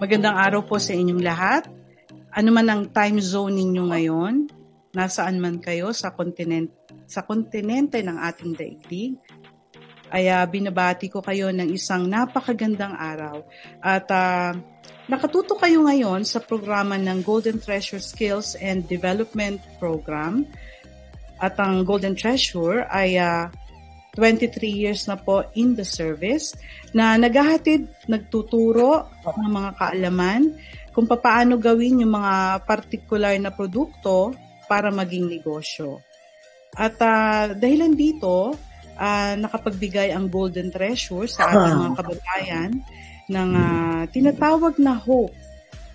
Magandang araw po sa inyong lahat. Ano man ang time zone ninyo ngayon, nasaan man kayo sa kontinent sa kontinente ng ating daigdig, ay uh, binabati ko kayo ng isang napakagandang araw. At uh, nakatuto kayo ngayon sa programa ng Golden Treasure Skills and Development Program. At ang Golden Treasure ay uh, 23 years na po in the service na naghahatid, nagtuturo ng mga kaalaman kung paano gawin yung mga particular na produkto para maging negosyo. At uh, dahilan dito, uh, nakapagbigay ang Golden Treasure sa ating mga kababayan ng uh, tinatawag na hope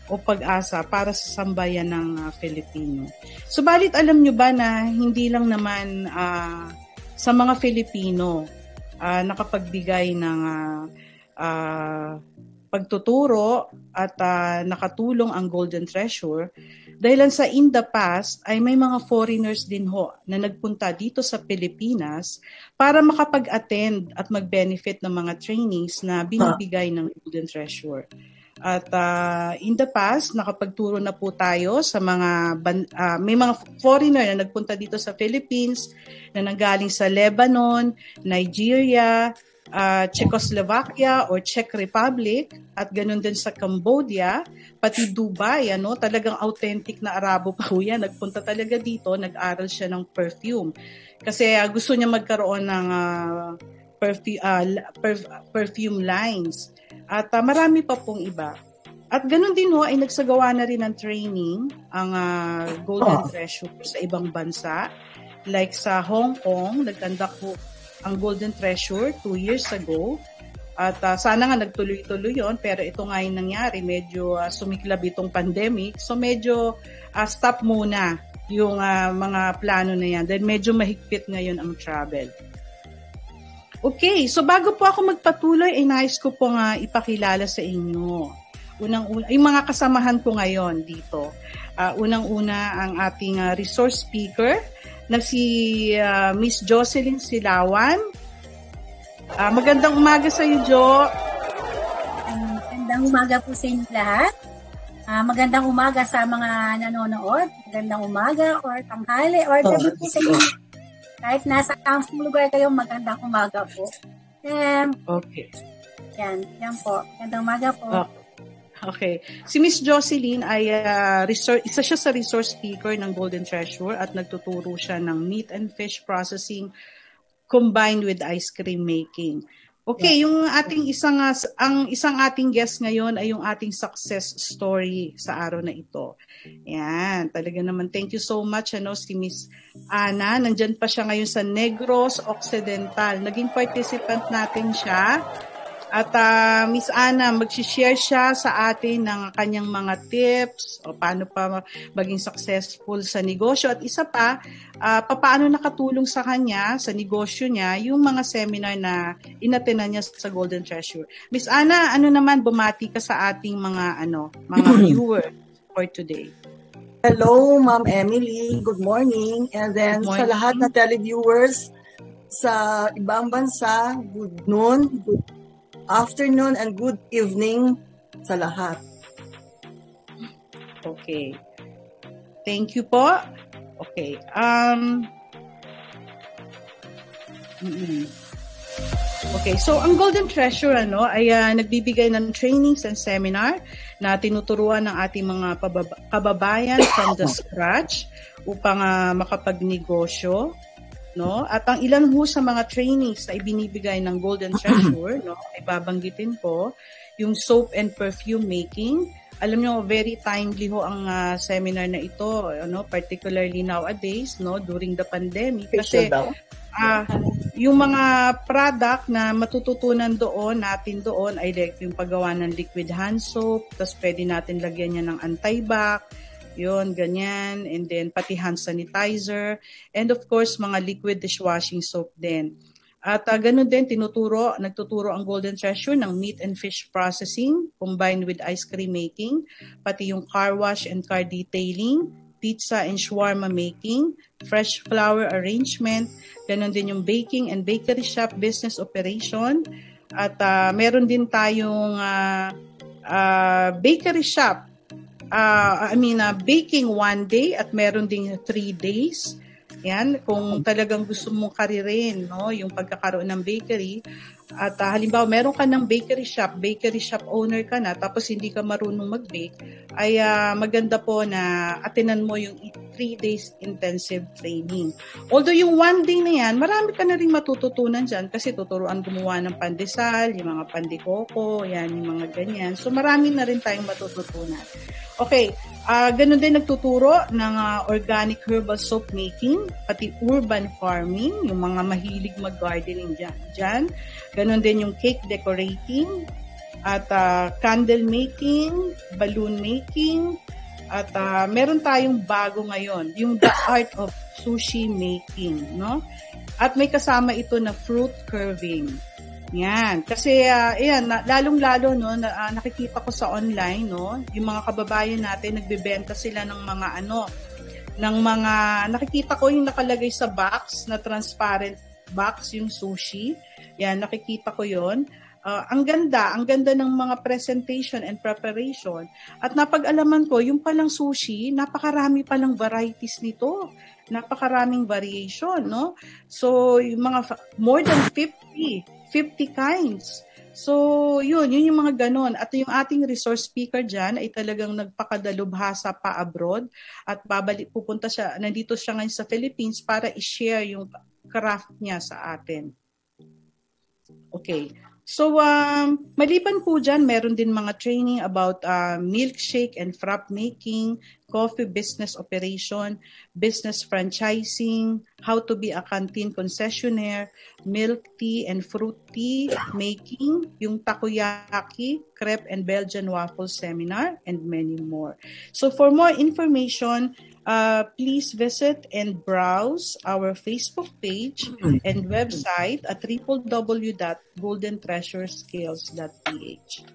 o pag-asa para sa sambayan ng uh, Filipino. Subalit alam nyo ba na hindi lang naman uh, sa mga Filipino uh, nakapagbigay ng uh, uh, pagtuturo at uh, nakatulong ang Golden Treasure dahil sa in the past ay may mga foreigners din ho na nagpunta dito sa Pilipinas para makapag-attend at mag-benefit ng mga trainings na binibigay ng Golden Treasure. At uh, in the past, nakapagturo na po tayo sa mga, uh, may mga foreigner na nagpunta dito sa Philippines, na nanggaling sa Lebanon, Nigeria, uh, Czechoslovakia or Czech Republic, at ganun din sa Cambodia, pati Dubai, ano, talagang authentic na Arabo pa ho yan. Nagpunta talaga dito, nag-aral siya ng perfume. Kasi uh, gusto niya magkaroon ng uh, perfume, uh, perf- perfume lines. At uh, marami pa pong iba. At ganun din ho ay nagsagawa na rin ng training ang uh, Golden oh. Treasure sa ibang bansa. Like sa Hong Kong, nagkandak po ang Golden Treasure two years ago. At uh, sana nga nagtuloy-tuloy yon pero ito nga yung nangyari, medyo uh, sumiklab itong pandemic. So medyo uh, stop muna yung uh, mga plano na yan. Dahil medyo mahigpit ngayon ang travel. Okay, so bago po ako magpatuloy, ay nais ko po nga ipakilala sa inyo. Unang-una, yung mga kasamahan ko ngayon dito. Uh, unang-una ang ating uh, resource speaker na si uh, Miss Jocelyn Silawan. Uh, magandang umaga sa iyo, Jo. magandang umaga po sa inyo lahat. Uh, magandang umaga sa mga nanonood. Magandang umaga or tanghali or gabi po sa inyo kahit nasa kampong lugar kayo, magandang umaga po. Um, okay. Yan, yan po. Magandang umaga po. Oh. Okay. Si Miss Jocelyn ay uh, resource, isa siya sa resource speaker ng Golden Treasure at nagtuturo siya ng meat and fish processing combined with ice cream making. Okay, yeah. yung ating isang ang isang ating guest ngayon ay yung ating success story sa araw na ito. Yan, talaga naman thank you so much ano si Miss Ana. Nandiyan pa siya ngayon sa Negros Occidental. Naging participant natin siya at uh, Miss Ana, mag-share siya sa atin ng kanyang mga tips o paano pa maging successful sa negosyo. At isa pa, uh, paano nakatulong sa kanya, sa negosyo niya, yung mga seminar na inatenan niya sa Golden Treasure. Miss Ana, ano naman, bumati ka sa ating mga ano mga viewers for today. Hello, Ma'am Emily. Good morning. And then morning. sa lahat na televiewers sa ibang bansa, good noon, good afternoon and good evening sa lahat. Okay. Thank you po. Okay. Um mm Okay, so ang Golden Treasure ano ay uh, nagbibigay ng trainings and seminar na tinuturuan ng ating mga pababa- kababayan from the scratch upang uh, makapagnegosyo no? At ang ilan ho sa mga trainings na ibinibigay ng Golden Treasure, no, ay babanggitin ko, yung soap and perfume making. Alam nyo, very timely ho ang uh, seminar na ito, ano, particularly nowadays, no, during the pandemic. Kasi, uh, yung mga product na matututunan doon, natin doon, ay like yung paggawa ng liquid hand soap, tapos pwede natin lagyan niya ng anti-bac, yun, ganyan. And then, pati hand sanitizer. And of course, mga liquid dishwashing soap din. At uh, ganun din, tinuturo, nagtuturo ang Golden Treasure ng meat and fish processing combined with ice cream making, pati yung car wash and car detailing, pizza and shawarma making, fresh flower arrangement, ganun din yung baking and bakery shop business operation. At uh, meron din tayong uh, uh, bakery shop. Uh, I mean, uh, baking one day at meron ding three days. Yan, kung talagang gusto mong karirin, no, yung pagkakaroon ng bakery, at uh, halimbawa meron ka ng bakery shop, bakery shop owner ka na, tapos hindi ka marunong mag-bake, ay uh, maganda po na atinan mo yung 3 days intensive training. Although yung one day na yan, marami ka na rin matututunan dyan kasi tuturuan gumawa ng pandesal, yung mga pandikoko, yan, yung mga ganyan. So marami na rin tayong matututunan. Okay, uh, ganun din nagtuturo ng uh, organic herbal soap making, pati urban farming, yung mga mahilig mag-gardening dyan. dyan. Ganun din yung cake decorating, at uh, candle making, balloon making, at uh, meron tayong bago ngayon, yung the art of sushi making, no? At may kasama ito na fruit curving. Yan. Kasi, uh, ayan, na, lalong-lalo, no, na, uh, nakikita ko sa online, no, yung mga kababayan natin, nagbebenta sila ng mga, ano, ng mga, nakikita ko yung nakalagay sa box, na transparent box, yung sushi. Yan, nakikita ko yon Uh, ang ganda, ang ganda ng mga presentation and preparation. At napag-alaman ko, yung palang sushi, napakarami palang varieties nito. Napakaraming variation, no? So, yung mga, more than 50 50 kinds. So, yun, yun yung mga ganon. At yung ating resource speaker dyan ay talagang nagpakadalubhasa pa abroad at babalik, pupunta siya, nandito siya ngayon sa Philippines para i-share yung craft niya sa atin. Okay. So, um, maliban po dyan, meron din mga training about uh, milkshake and frap making, coffee business operation, business franchising, how to be a canteen concessionaire, milk tea and fruit tea making, yung takoyaki, crepe and Belgian waffle seminar, and many more. So, for more information, uh, please visit and browse our Facebook page and website at www.goldentreasurescales.ph.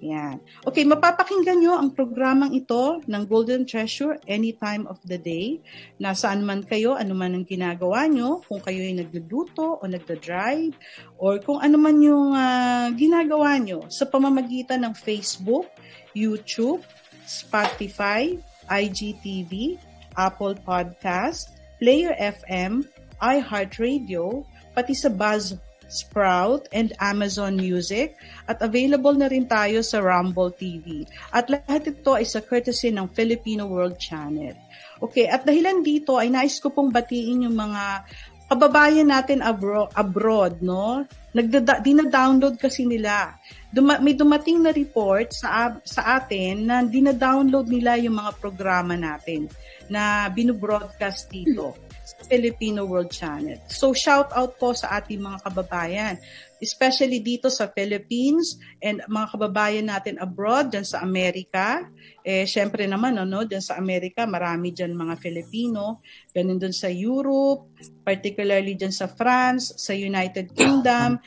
Yan. Okay, mapapakinggan nyo ang programang ito ng Golden Treasure anytime of the day. Nasaan man kayo, ano man ang ginagawa nyo, kung kayo ay nagluluto o nagda-drive, or kung ano man yung uh, ginagawa nyo sa pamamagitan ng Facebook, YouTube, Spotify, IGTV, Apple Podcast, Player FM, iHeartRadio, pati sa Buzz Sprout, and Amazon Music at available na rin tayo sa Rumble TV. At lahat ito ay sa courtesy ng Filipino World Channel. Okay, at dahilan dito ay nais ko pong batiin yung mga kababayan natin abro- abroad, no? Nagda- dina-download kasi nila. Duma- may dumating na report sa sa atin na dina-download nila yung mga programa natin na binubroadcast dito sa Filipino World Channel. So shout out po sa ating mga kababayan, especially dito sa Philippines and mga kababayan natin abroad, dyan sa Amerika. Eh, syempre naman, ano, dyan sa Amerika, marami dyan mga Filipino. Ganun dun sa Europe, particularly dyan sa France, sa United Kingdom,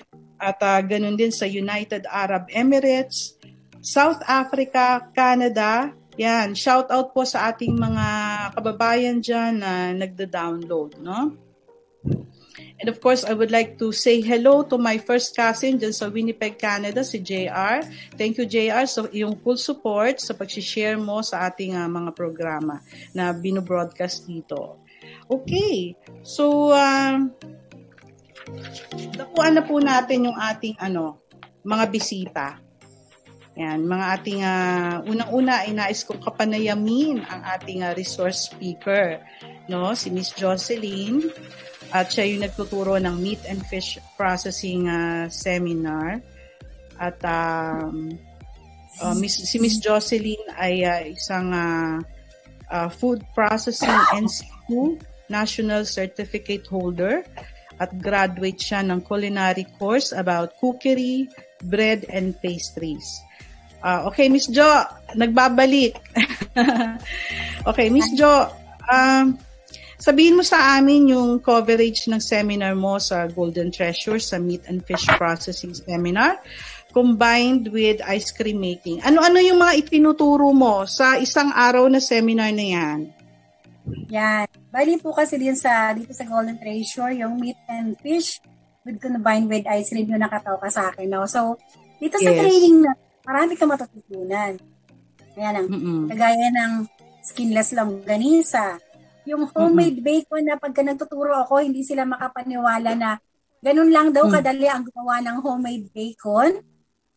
at uh, ganun din sa United Arab Emirates, South Africa, Canada, yan, shout out po sa ating mga kababayan dyan na nagda-download, no? And of course, I would like to say hello to my first cousin dyan sa Winnipeg, Canada, si JR. Thank you, JR, sa iyong full support sa pag-share mo sa ating uh, mga programa na binobroadcast dito. Okay, so, uh, dakuan na po natin yung ating ano, mga bisita. Yan, mga ating uh, unang-una ay nais kong kapanayamin ang ating uh, resource speaker, no, si Miss Jocelyn at siya yung nagtuturo ng meat and fish processing uh, seminar. At um, uh, Miss, si Miss Jocelyn ay uh, isang uh, uh, food processing NC2 national certificate holder at graduate siya ng culinary course about cookery, bread and pastries. Uh, okay, Miss Jo, nagbabalik. okay, Miss Jo, um, sabihin mo sa amin yung coverage ng seminar mo sa Golden Treasure sa Meat and Fish Processing Seminar combined with ice cream making. Ano-ano yung mga itinuturo mo sa isang araw na seminar na yan? Yan. Bali po kasi din sa dito sa Golden Treasure, yung meat and fish with combined with ice cream yung nakataw ka sa akin. No? So, dito yes. sa training na marami kang matututunan. Ayan ang, Mm-mm. kagaya ng skinless longganisa. Yung homemade Mm-mm. bacon na pagka nagtuturo ako, hindi sila makapaniwala na ganun lang daw mm. kadali ang gumawa ng homemade bacon.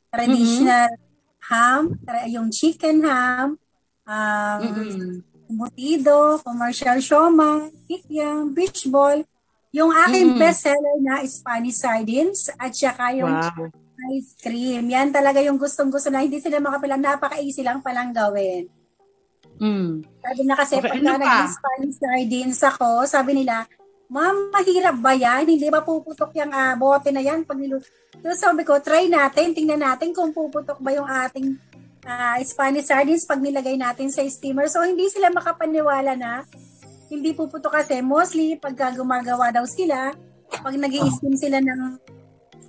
Traditional mm-hmm. ham, yung chicken ham, um, mm-hmm butido, commercial siomay, kikyam, beach ball, yung aking mm. bestseller na Spanish sardines at saka yung wow. Ice cream. Yan talaga yung gustong-gusto na hindi sila makapilang. Napaka-easy lang palang gawin. Mm. Sabi na kasi okay, pag ano nag-Spanish sardines ako, sabi nila, Ma'am, mahirap ba yan? Hindi ba puputok yung uh, bote na yan pag niluto? So sabi ko, try natin, tingnan natin kung puputok ba yung ating uh, Spanish sardines pag nilagay natin sa steamer. So, hindi sila makapaniwala na hindi puputo kasi mostly pag gumagawa daw sila, pag nag steam sila ng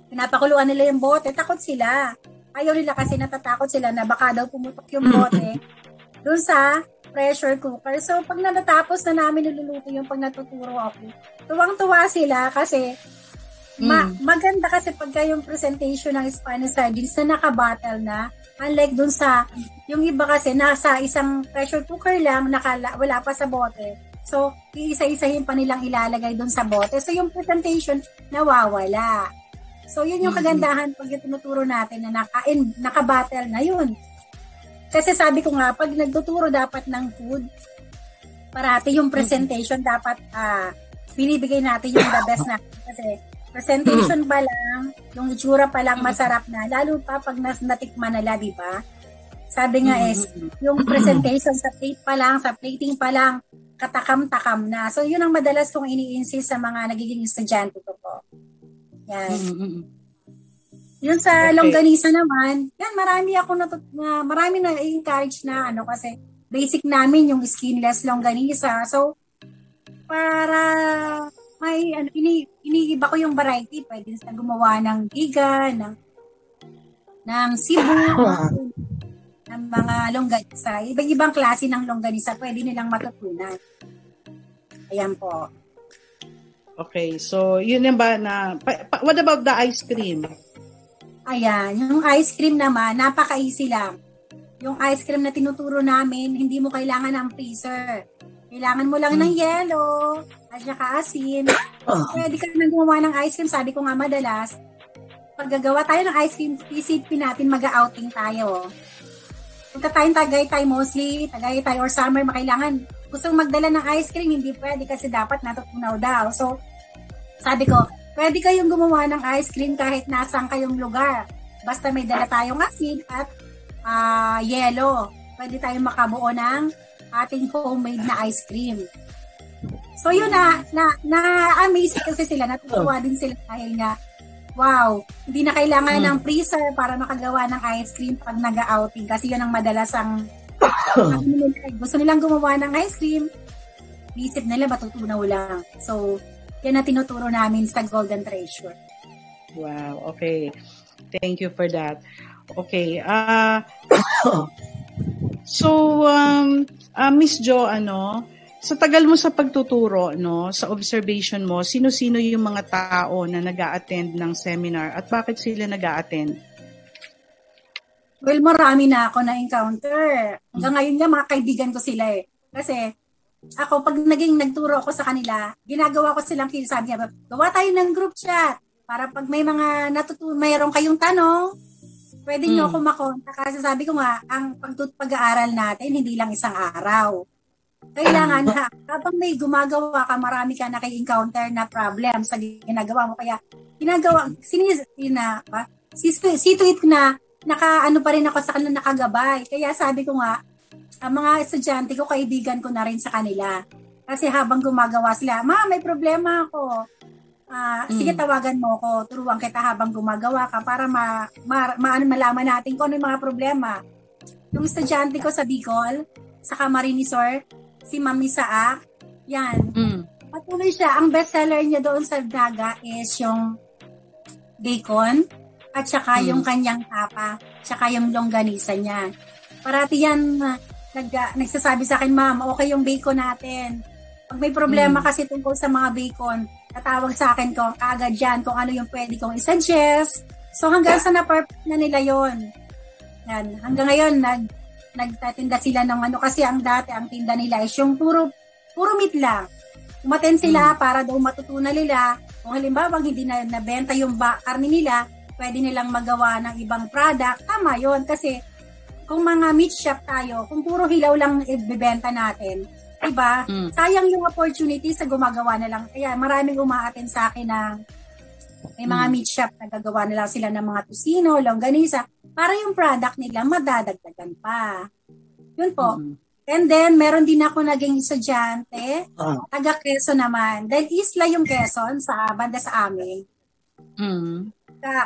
pinapakuluan nila yung bote, takot sila. Ayaw nila kasi natatakot sila na baka daw pumutok yung bote dun sa pressure cooker. So, pag natatapos na namin niluluto yung pag natuturo ako, tuwang-tuwa sila kasi ma- mm. maganda kasi pagka yung presentation ng Spanish sardines na nakabattle na, Unlike dun sa, yung iba kasi nasa isang pressure cooker lang, nakala, wala pa sa bote. So, iisa-isahin pa nilang ilalagay dun sa bote. So, yung presentation, nawawala. So, yun yung kagandahan pag yung tinuturo natin na naka, in, naka-battle na yun. Kasi sabi ko nga, pag nagtuturo dapat ng food, parati yung presentation dapat uh, binibigay natin yung the best natin. Kasi Presentation pa lang, yung itsura pa lang masarap na, lalo pa pag nas natikman nila, di ba? Sabi nga is, yung presentation sa plate pa lang, sa plating pa lang, katakam-takam na. So, yun ang madalas kong ini-insist sa mga nagiging estudyante ko po. Yan. Yun sa okay. longganisa naman, yan, marami ako na, marami na encourage na, ano, kasi basic namin yung skinless longganisa. So, para may ano, ini, iniiba ko yung variety. Pwede na gumawa ng giga, ng ng Cebu, ng mga longganisa. Ibang-ibang klase ng longganisa pwede nilang matutunan. Ayan po. Okay, so yun yung ba na, pa, pa, what about the ice cream? Ayan, yung ice cream naman, napaka-easy lang. Yung ice cream na tinuturo namin, hindi mo kailangan ng freezer. Kailangan mo lang hmm. ng yellow, at saka asin. Oh. Pwede ka nang gumawa ng ice cream. Sabi ko nga madalas, pag gagawa tayo ng ice cream, isipin natin mag-outing tayo. Punta tayong Tagaytay mostly, Tagaytay or summer, makailangan. Gusto magdala ng ice cream, hindi pwede kasi dapat natutunaw daw. So, sabi ko, pwede kayong gumawa ng ice cream kahit nasang kayong lugar. Basta may dala tayong asin at uh, yellow. Pwede tayong makabuo ng ating homemade na ice cream. So yun na, na, na-amaze kasi sila, natutuwa din sila dahil nga, wow, hindi na kailangan mm. ng freezer para makagawa ng ice cream pag nag-outing kasi yun ang madalas ang gusto nilang gumawa ng ice cream, isip nila matutunaw lang. So, yan na tinuturo namin sa Golden Treasure. Wow, okay. Thank you for that. Okay. Uh, so, um, uh, Miss Jo, ano, sa tagal mo sa pagtuturo, no, sa observation mo, sino-sino yung mga tao na nag attend ng seminar at bakit sila nag attend Well, marami na ako na-encounter. Hanggang ngayon nga, mga kaibigan ko sila eh. Kasi, ako, pag naging nagturo ako sa kanila, ginagawa ko silang sabi niya, gawa tayo ng group chat para pag may mga natutunan, mayroon kayong tanong, pwede nyo mm. ako makontak. Kasi sabi ko nga, ang pag-aaral natin, hindi lang isang araw kailangan ha, habang may gumagawa ka, marami ka na encounter na problem sa ginagawa mo. Kaya, ginagawa, sinis, na, ba? Si, si tweet na, naka, ano pa rin ako sa kanila nakagabay. Kaya sabi ko nga, ang mga estudyante ko, kaibigan ko na rin sa kanila. Kasi habang gumagawa sila, ma, may problema ako. Uh, mm. Sige, tawagan mo ako. Turuan kita habang gumagawa ka para ma, ma, ma, malaman natin kung ano yung mga problema. Yung estudyante ko sa Bicol, sa Camarinesor, si Mami Saa. Yan. Mm. Patuloy siya. Ang bestseller niya doon sa Daga is yung bacon at saka mm. yung kanyang tapa, saka yung longganisa niya. Parati yan nag, nagsasabi sa akin, ma'am, okay yung bacon natin. Pag may problema mm. kasi tungkol sa mga bacon, tatawag sa akin ko agad dyan kung ano yung pwede kong isuggest. So hanggang sa na-perfect na nila yon Yan. Hanggang ngayon, nag, nagtatinda sila ng ano kasi ang dati ang tinda nila is yung puro puro meat lang. Umaten sila hmm. para daw matutunan nila kung halimbawa hindi na nabenta yung ba, karne nila, pwede nilang magawa ng ibang product. Tama yon kasi kung mga meat shop tayo, kung puro hilaw lang ibebenta natin, diba? Mm. Sayang yung opportunity sa gumagawa na lang. Kaya maraming umaaten sa akin ng may mga mm. meat shop na gagawa na lang sila ng mga tusino, longganisa, para yung product nila madadagdagan pa. Yun po. Mm. And then, meron din ako naging estudyante, uh. taga Quezon naman. Dahil isla yung Quezon sa banda sa amin. Mm.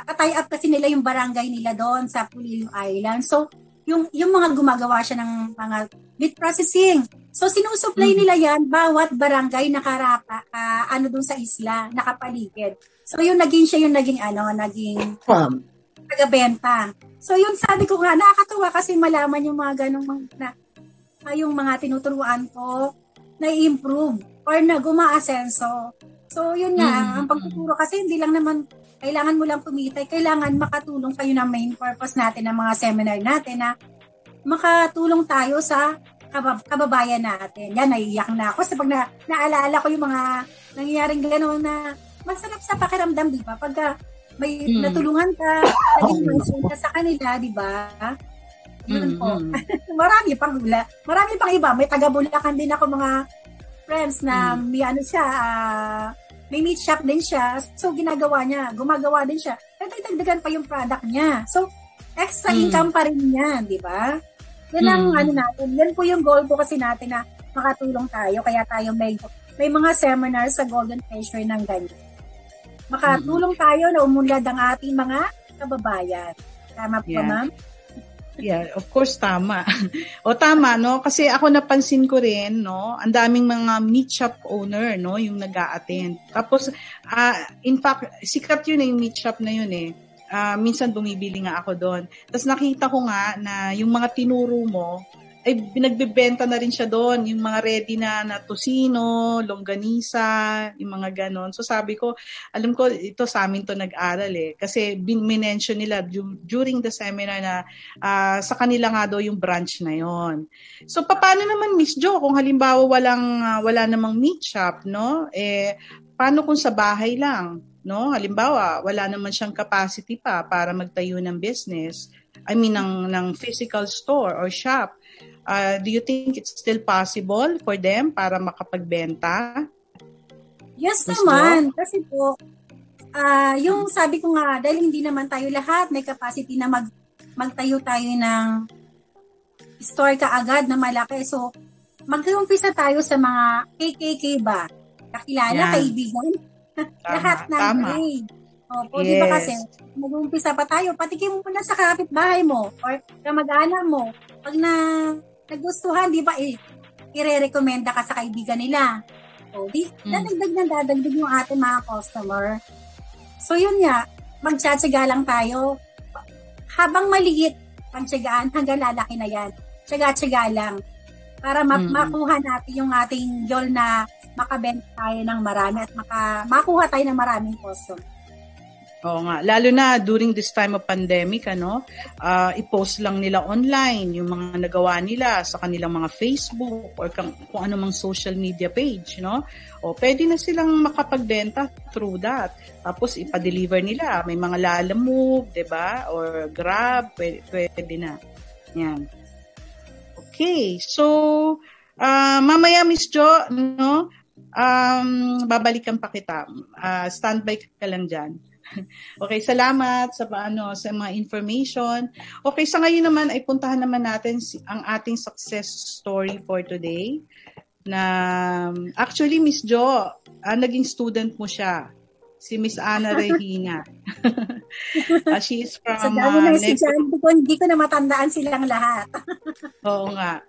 Katay up kasi nila yung barangay nila doon sa Pulilo Island. So, yung yung mga gumagawa siya ng mga meat processing. So sinusupply mm. nila yan bawat barangay nakarapa uh, ano dun sa isla, nakapaligid. So yung naging siya yung naging ano, naging farm tagabenta. So yun sabi ko nga nakakatuwa kasi malaman yung mga ganong mga na, uh, yung mga tinuturuan ko na improve or na gumaasenso. So yun nga, mm. ang pagtuturo kasi hindi lang naman kailangan mo lang kumita, kailangan makatulong kayo ng main purpose natin ng mga seminar natin na makatulong tayo sa kabab- kababayan natin. Yan, naiiyak na ako sa pag na, naalala ko yung mga nangyayaring gano'n na masarap sa pakiramdam, di ba? Pagka may hmm. natulungan ka, naging maison ka sa kanila, di ba? Yun hmm, po. Hmm. marami pang ula. Marami pang iba. May taga-Bulacan din ako mga friends na hmm. may ano siya, uh, may meat shop din siya. So, ginagawa niya, gumagawa din siya. Nagdagdagan pa yung product niya. So, extra mm. income pa rin yan, di ba? Yan ang mm. ano natin. Yan po yung goal po kasi natin na makatulong tayo. Kaya tayo may, may mga seminars sa Golden Treasure ng ganyan. Makatulong mm. tayo na umunlad ang ating mga kababayan. Tama po, yeah. ma'am? Yeah, of course tama. o tama no kasi ako napansin ko rin no, ang daming mga meat shop owner no yung nag-a-attend. Tapos uh, in fact sikat yun eh, yung meat shop na yun eh. Uh, minsan bumibili nga ako doon. Tapos nakita ko nga na yung mga tinuro mo, ay binagbebenta na rin siya doon, yung mga ready na na tosino, longganisa, yung mga ganon. So sabi ko, alam ko, ito sa amin to nag-aral eh. Kasi bin-mention nila during the seminar na uh, sa kanila nga daw yung branch na yon. So paano naman Miss Jo kung halimbawa walang uh, wala namang meat shop, no? Eh paano kung sa bahay lang, no? Halimbawa, wala naman siyang capacity pa para magtayo ng business. I mean, ng, ng physical store or shop uh, do you think it's still possible for them para makapagbenta? Yes Ms. naman. Kasi po, uh, yung sabi ko nga, dahil hindi naman tayo lahat may capacity na mag, magtayo tayo ng store ka agad na malaki. So, mag-umpisa tayo sa mga KKK ba? Kakilala, Yan. kaibigan. lahat ng tama. grade. Opo, yes. di ba kasi, mag-umpisa pa tayo, patikim mo na sa kapitbahay mo or kamag-anak mo. Pag na nagustuhan, di ba, eh, ire-recommenda ka sa kaibigan nila. O, di, mm. dadagdag na dadagdag yung ating mga customer. So, yun nga, magtsatsaga lang tayo. Habang maliit, pagtsagaan, hanggang lalaki na yan. Tsaga-tsaga lang. Para ma- mm. makuha natin yung ating goal na makabenta tayo ng marami at maka- makuha tayo ng maraming customer. Oo nga. Lalo na during this time of pandemic, ano, uh, i-post lang nila online yung mga nagawa nila sa kanilang mga Facebook or kung, kung ano mang social media page, no? O pwede na silang makapagbenta through that. Tapos ipa-deliver nila. May mga lalamove, 'di ba? Or Grab, pwede, pwede na. Yan. Okay. So, uh, mamaya Miss Jo, no? Um, babalikan pa kita. Uh, standby ka lang dyan. okay, salamat sa ano sa mga information. Okay, sa ngayon naman ay puntahan naman natin ang ating success story for today. Na actually Miss Jo, uh, naging student mo siya. Si Miss Ana Regina. uh, she is from... Sa dami uh, na si ko, hindi ko na matandaan silang lahat. Oo nga.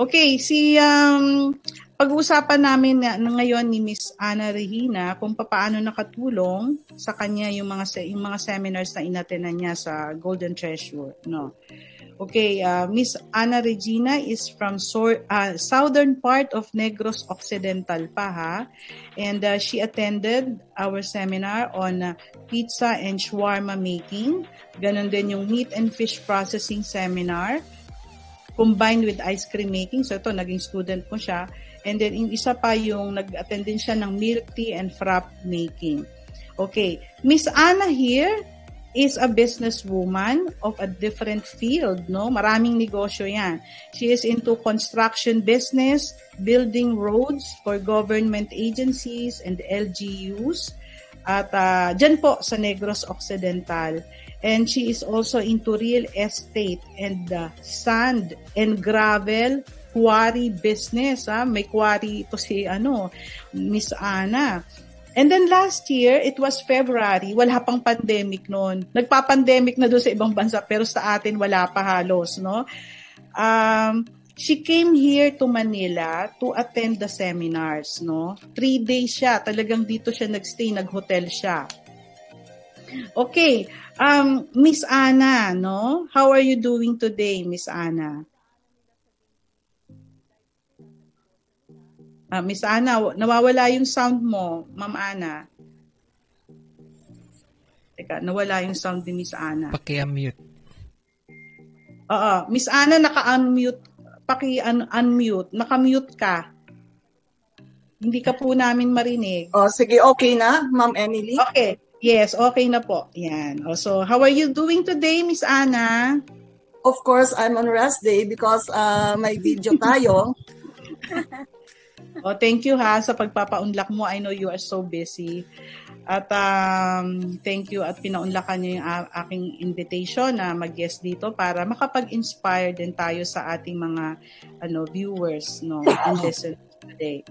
Okay, si um, pag-uusapan namin na, ngayon ni Miss Ana Regina kung paano nakatulong sa kanya yung mga yung mga seminars na inatenan niya sa Golden Treasure, no. Okay, uh, Miss Ana Regina is from so, uh, southern part of Negros Occidental pa ha. And uh, she attended our seminar on uh, pizza and shawarma making. Ganon din yung meat and fish processing seminar combined with ice cream making. So ito, naging student ko siya. And then, yung isa pa yung nag-attend din siya ng milk tea and frap making. Okay. Miss Ana here, is a businesswoman of a different field, no? Maraming negosyo 'yan. She is into construction business, building roads for government agencies and LGUs at uh, dyan po sa Negros Occidental. And she is also into real estate and uh, sand and gravel quarry business. Ha? May quarry ito si ano, Miss Ana. And then last year, it was February, wala pang pandemic noon. Nagpa-pandemic na doon sa ibang bansa, pero sa atin wala pa halos, no? Um, she came here to Manila to attend the seminars, no? Three days siya, talagang dito siya nagstay, nag-hotel siya. Okay, um, Miss Ana, no? How are you doing today, Miss Ana? Uh, Miss Ana, nawawala yung sound mo, Ma'am Ana. Teka, nawala yung sound ni Miss Ana. Paki-unmute. Oo, Miss Ana, naka-unmute. Paki-unmute. Naka-mute ka. Hindi ka po namin marinig. Oh, sige, okay na, Ma'am Emily? Okay. Yes, okay na po. Yan. Oh, so, how are you doing today, Miss Ana? Of course, I'm on rest day because uh, may video tayo. Oh, thank you ha sa pagpapaunlak mo. I know you are so busy. At um, thank you at pinaunlakan niyo yung a- aking invitation na mag-guest dito para makapag-inspire din tayo sa ating mga ano viewers no and listeners today.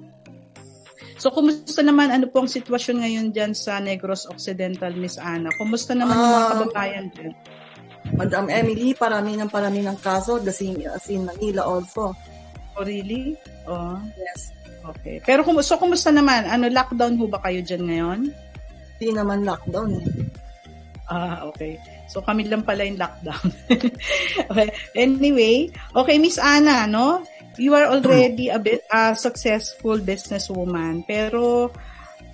So, kumusta naman, ano pong sitwasyon ngayon dyan sa Negros Occidental, Miss Ana? Kumusta naman yung mga Ah, kababayan dyan? Madam Emily, parami ng parami ng kaso, the same as in Manila also. Oh, really? Oh, Yes. Okay. Pero kum- so, kumusta naman? Ano, lockdown ho ba kayo dyan ngayon? Hindi naman lockdown eh. Ah, okay. So kami lang pala yung lockdown. okay. Anyway, okay Miss Ana, no? You are already a bit a successful businesswoman, pero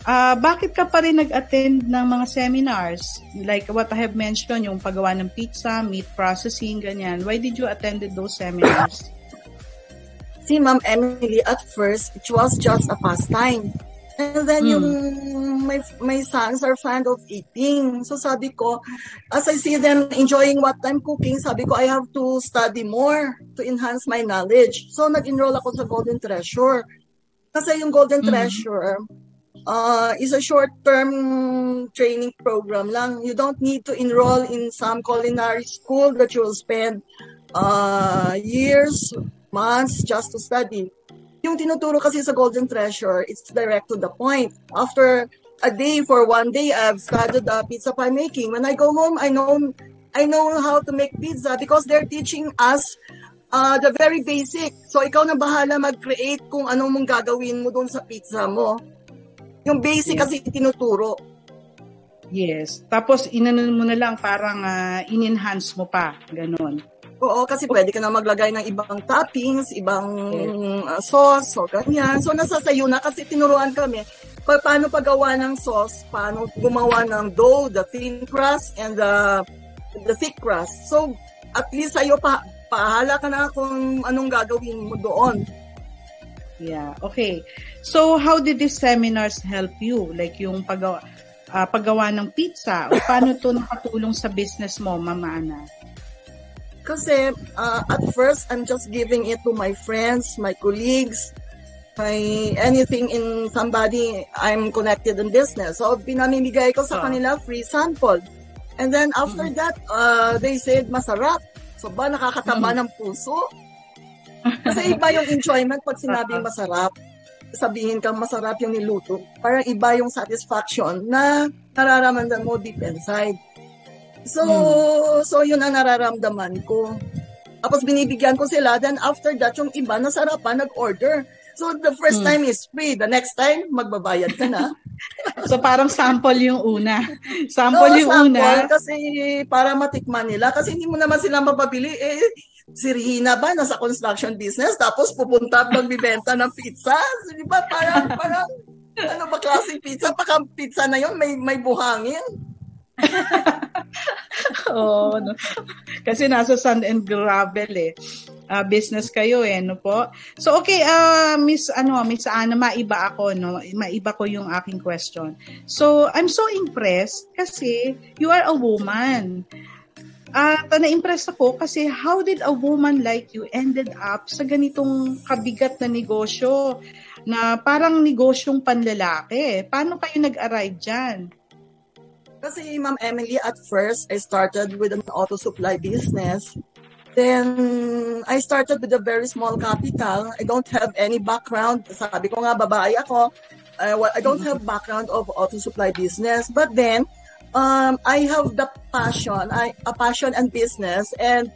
ah bakit ka pa rin nag-attend ng mga seminars? Like what I have mentioned, yung paggawa ng pizza, meat processing, ganyan. Why did you attend those seminars? See, Ma'am Emily, at first, it was just a pastime. And then Mm. yung my, my sons are fond of eating. So sabi ko, as I see them enjoying what I'm cooking, sabi ko, I have to study more to enhance my knowledge. So nag-enroll ako sa Golden Treasure. Kasi yung Golden Mm. Treasure uh, is a short-term training program lang. You don't need to enroll in some culinary school that you will spend uh, years, months just to study. Yung tinuturo kasi sa Golden Treasure, it's direct to the point. After a day, for one day, I've studied uh, pizza pie making. When I go home, I know I know how to make pizza because they're teaching us uh, the very basic. So ikaw na bahala mag-create kung anong mong gagawin mo doon sa pizza mo. Yung basic Yes. kasi tinuturo. Yes. Tapos inano mo na lang parang ah, in-enhance mo pa, ganun. Oo, kasi pwede ka na maglagay ng ibang toppings, ibang uh, sauce, o ganyan. So, nasa sayo na kasi tinuruan kami pa paano paggawa ng sauce, paano gumawa ng dough, the thin crust, and the, the thick crust. So, at least sa'yo, pa, pahala ka na kung anong gagawin mo doon. Yeah, okay. So, how did these seminars help you? Like yung paggawa, ah, paggawa ng pizza, o paano to nakatulong sa business mo, Mama Ana? Kasi uh, at first, I'm just giving it to my friends, my colleagues, my anything in somebody I'm connected in business. So, pinamimigay ko sa Ah. kanila free sample. And then after that, uh, they said, masarap. So, ba, nakakataba ng puso? Kasi iba yung enjoyment pag sinabing masarap. Sabihin kang masarap yung niluto. Parang iba yung satisfaction na nararamdaman mo deep inside. So, so yun ang nararamdaman ko. Tapos binibigyan ko sila, then after that, yung iba nasarapan, nag-order. So, the first Hmm. time is free. The next time, magbabayad ka na. so parang sample yung una. Sample no, yung sample una. Kasi para matikman nila. Kasi hindi mo naman sila mapabili. Eh, si Rihina ba nasa construction business tapos pupunta at magbibenta ng pizza? Di ba? Parang, parang ano ba klaseng pizza? Baka pizza na yon may, may buhangin. Oo. no. Kasi nasa sand and gravel eh. Uh, business kayo eh, no po? So okay, uh, Miss ano, Miss Ana, maiba ako no. Maiba ko yung aking question. So I'm so impressed kasi you are a woman. At uh, na-impress ako kasi how did a woman like you ended up sa ganitong kabigat na negosyo na parang negosyong panlalaki? Paano kayo nag-arrive dyan? Kasi Ma'am Emily, at first, I started with an auto supply business. Then, I started with a very small capital. I don't have any background. Sabi ko nga, babae ako. I, I don't have background of auto supply business. But then, um, I have the passion, I, a passion and business. And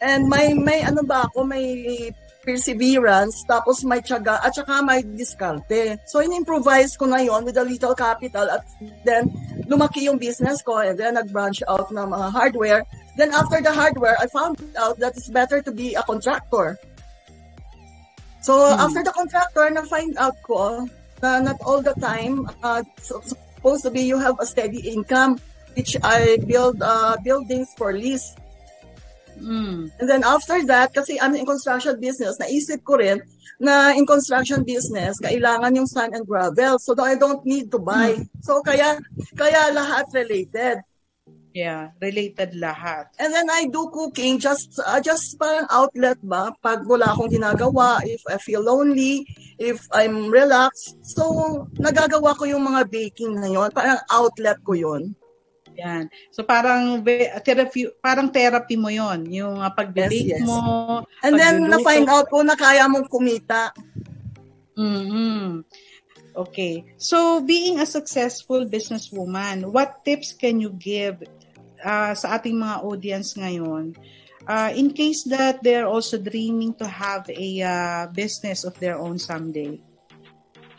and may may ano ba ako, may perseverance, tapos may tiyaga, at saka may diskarte. So, in-improvise ko na yon with a little capital at then lumaki yung business ko and then nag-branch out ng mga hardware. Then after the hardware, I found out that it's better to be a contractor. So, hmm. after the contractor, na-find out ko na not all the time, uh, supposed to be you have a steady income, which I build uh, buildings for lease. Mm. And then after that, kasi I'm in construction business, naisip ko rin na in construction business, kailangan yung sand and gravel. So I don't need to buy. Mm. So kaya, kaya lahat related. Yeah, related lahat. And then I do cooking just uh, just parang outlet ba pag wala akong ginagawa, if I feel lonely, if I'm relaxed. So nagagawa ko yung mga baking na yon, parang outlet ko yon. Yan. So parang therapy, parang therapy mo 'yon, yung uh, pag-bake yes, yes. mo. And then na-find out ko na kaya mong kumita. Mhm. Okay. So being a successful businesswoman, what tips can you give uh, sa ating mga audience ngayon? Uh, in case that they're also dreaming to have a uh, business of their own someday.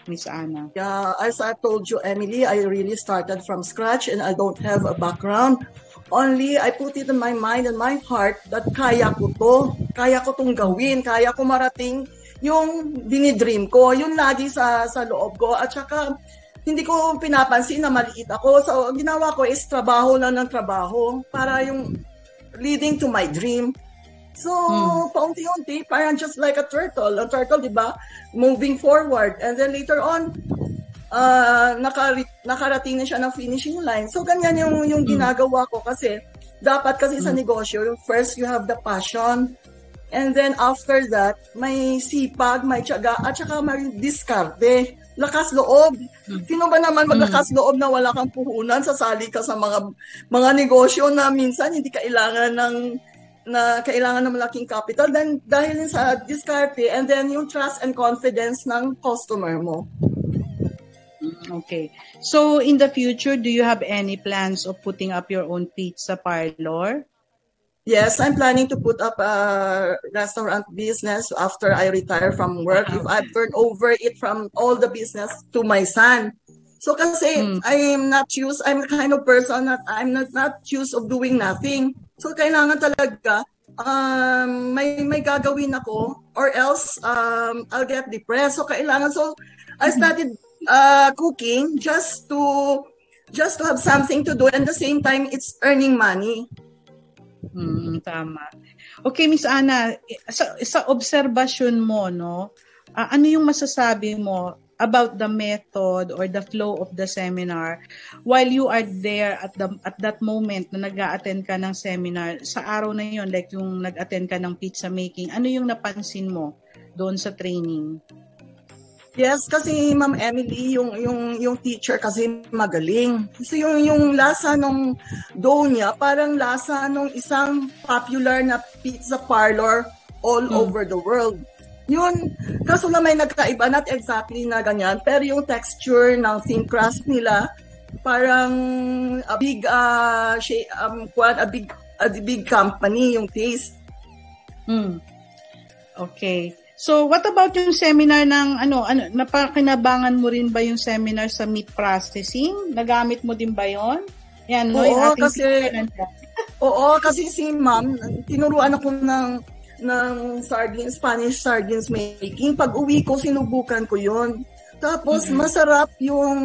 Miss Anna? Yeah, as I told you, Emily, I really started from scratch and I don't have a background. Only I put it in my mind and my heart that kaya ko to. Kaya ko tong gawin. Kaya ko marating yung dinidream ko. Yun lagi sa, sa loob ko. At saka, hindi ko pinapansin na maliit ako. So, ginawa ko is trabaho lang ng trabaho para yung leading to my dream. So, hmm. paunti-unti, parang just like a turtle. A turtle, di ba? Moving forward. And then later on, uh, nakari- nakarating na siya ng finishing line. So, ganyan yung, yung hmm. ginagawa ko kasi dapat kasi hmm. sa negosyo, yung first you have the passion, and then after that, may sipag, may tiyaga, at saka may diskarte. Lakas loob. Hmm. Sino ba naman maglakas loob na wala kang puhunan, sasali ka sa mga mga negosyo na minsan hindi kailangan ng na kailangan ng malaking capital then dahil sa diskarte and then yung trust and confidence ng customer mo. Okay. So in the future, do you have any plans of putting up your own pizza parlor? Yes, I'm planning to put up a restaurant business after I retire from work. If I turn over it from all the business to my son. So kasi mm. I'm not used, I'm the kind of person that I'm not, not used of doing nothing. So kailangan talaga um, may may gagawin ako or else um, I'll get depressed. So kailangan so I started uh, cooking just to just to have something to do and at the same time it's earning money. Hmm, tama. Okay, Miss Ana, sa, sa obserbasyon mo, no, uh, ano yung masasabi mo about the method or the flow of the seminar while you are there at the at that moment na nag-attend ka ng seminar sa araw na yon like yung nag-attend ka ng pizza making ano yung napansin mo doon sa training Yes, kasi Ma'am Emily, yung yung yung teacher kasi magaling. So yung yung lasa nung dough niya, parang lasa nung isang popular na pizza parlor all hmm. over the world. Yun, kaso na may nagkaiba, not exactly na ganyan, pero yung texture ng thin crust nila, parang a big, uh, shape, um, quad, a big, a big company yung taste. Hmm. Okay. So, what about yung seminar ng ano, ano napakinabangan mo rin ba yung seminar sa meat processing? Nagamit mo din ba 'yon? Yan, no, oo, kasi Oo, kasi si ma'am, tinuruan ako ng ng sardines, Spanish sardines making. Pag uwi ko, sinubukan ko 'yon. Tapos mm-hmm. masarap yung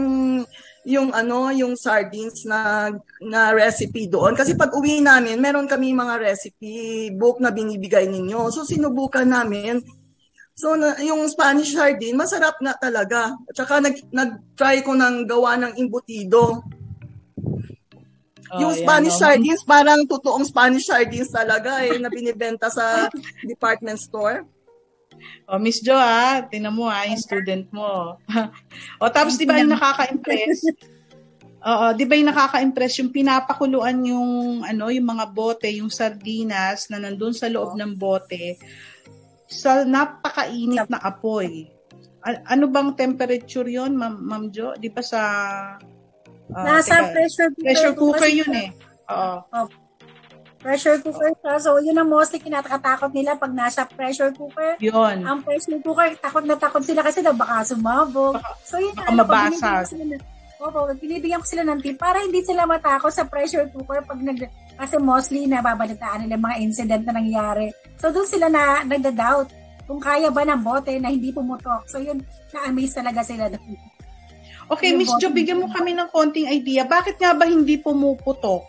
yung ano, yung sardines na na recipe doon kasi pag uwi namin, meron kami mga recipe book na binibigay ninyo. So sinubukan namin So, na, yung Spanish sardine, masarap nga talaga. At saka nag, nag-try ko ng gawa ng imbutido. Oh, yung Spanish yan, sardines, parang totoong Spanish sardines talaga eh, na binibenta sa department store. Oh, Miss Jo ah, tinan mo ah, yung student mo. o tapos di ba yung nakaka-impress? Oo, di ba yung nakaka-impress yung pinapakuluan yung ano, yung mga bote, yung sardinas na nandun sa loob ng bote sa napakainit na apoy. A- ano bang temperature yon Ma'am, Ma'am Jo? Di ba sa... Uh, Nasa teka, pressure cooker. Pressure cooker yun eh. Oo. Oh, pressure cooker siya. So, yun ang mostly kinakatakot nila pag nasa pressure cooker. Yun. Ang pressure cooker, takot na takot sila kasi na baka sumabog. So, yun baka ano, mabasag. Opo, binibigyan ko sila ng tip para hindi sila matakot sa pressure cooker pag nag kasi mostly nababalitaan nila mga incident na nangyari. So doon sila na nagda-doubt kung kaya ba ng bote na hindi pumutok. So yun, na-amaze talaga sila doon. Okay, Miss Jo, bigyan mo kami ng konting idea. Bakit nga ba hindi pumuputok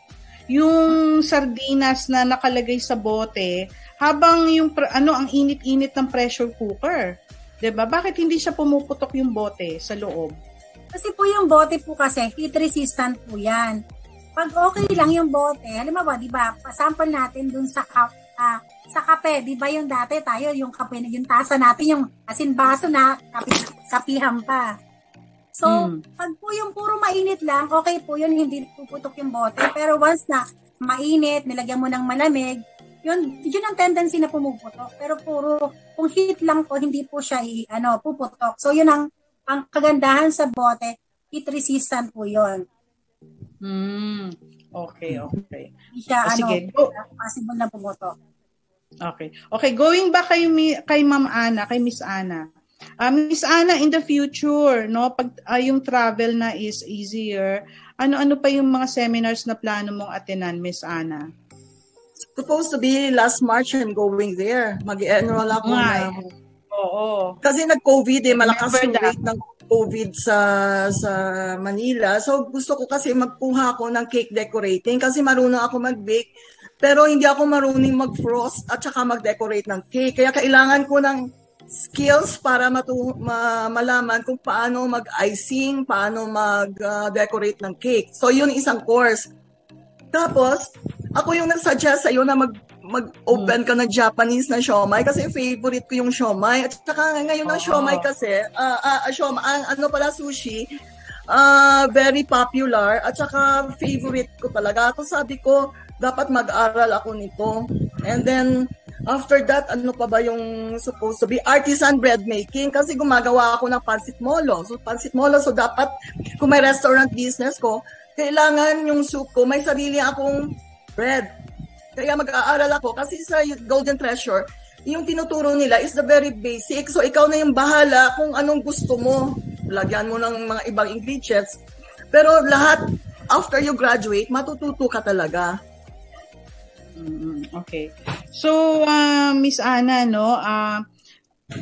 yung sardinas na nakalagay sa bote habang yung ano ang init-init ng pressure cooker? 'Di ba? Bakit hindi siya pumuputok yung bote sa loob? Kasi po yung bote po kasi heat resistant po 'yan. Pag okay lang yung bote, halimbawa, di ba, pasample natin dun sa cup, uh, sa kape, di ba yung dati tayo, yung kape, yung tasa natin, yung asin baso na kape, kapihan pa. So, mm. pag po yung puro mainit lang, okay po yun, hindi puputok yung bote. Pero once na mainit, nilagyan mo ng malamig, yun, yun ang tendency na pumuputok. Pero puro, kung heat lang po, hindi po siya i, ano, puputok. So, yun ang, ang kagandahan sa bote, heat resistant po yun. Mm. Okay, okay. Siya, oh, sige, ano, go. possible na pumoto. Okay. Okay, going back kay, kay Ma'am Ana, kay Miss Ana. Uh, Miss Ana, in the future, no, pag uh, yung travel na is easier, ano-ano pa yung mga seminars na plano mong atenan, Miss Ana? Supposed to be last March I'm going there. Mag-enroll ako na. Oo. Kasi nag-COVID eh, malakas yung rate ng COVID sa sa Manila. So gusto ko kasi magkuha ako ng cake decorating kasi marunong ako mag-bake pero hindi ako marunong mag-frost at saka mag-decorate ng cake. Kaya kailangan ko ng skills para matu- ma- malaman kung paano mag-icing, paano mag-decorate ng cake. So yun isang course. Tapos, ako yung nag-suggest sa'yo na mag mag-open ka ng Japanese na siomai kasi favorite ko yung siomai. At saka ngayon ng siomai kasi, uh, uh, siomai, uh, ano pala sushi, uh, very popular at saka favorite ko talaga. Ako sabi ko, dapat mag-aral ako nito. And then, after that, ano pa ba yung supposed to be? Artisan bread making kasi gumagawa ako ng pansit molo. So, pansit molo, so dapat, kung may restaurant business ko, kailangan yung soup ko, may sarili akong bread. Kaya mag-aaral ako kasi sa Golden Treasure, yung tinuturo nila is the very basic. So ikaw na yung bahala kung anong gusto mo. Lagyan mo ng mga ibang ingredients. Pero lahat, after you graduate, matututo ka talaga. Okay. So, uh, Miss Ana, no, uh,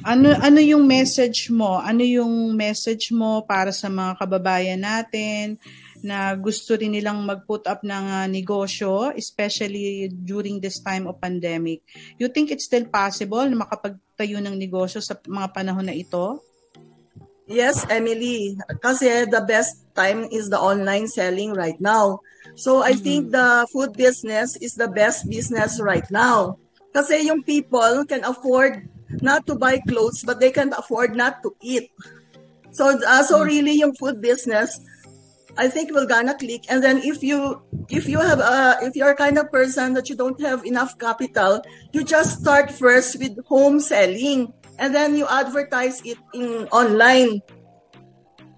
ano ano yung message mo? Ano yung message mo para sa mga kababayan natin na gusto rin nilang mag-put up ng uh, negosyo, especially during this time of pandemic. You think it's still possible na makapagtayo ng negosyo sa mga panahon na ito? Yes, Emily. Kasi the best time is the online selling right now. So I mm-hmm. think the food business is the best business right now. Kasi yung people can afford not to buy clothes but they can afford not to eat. So uh, so mm-hmm. really yung food business I think will gonna click. And then if you if you have a if you're kind of person that you don't have enough capital, you just start first with home selling, and then you advertise it in online.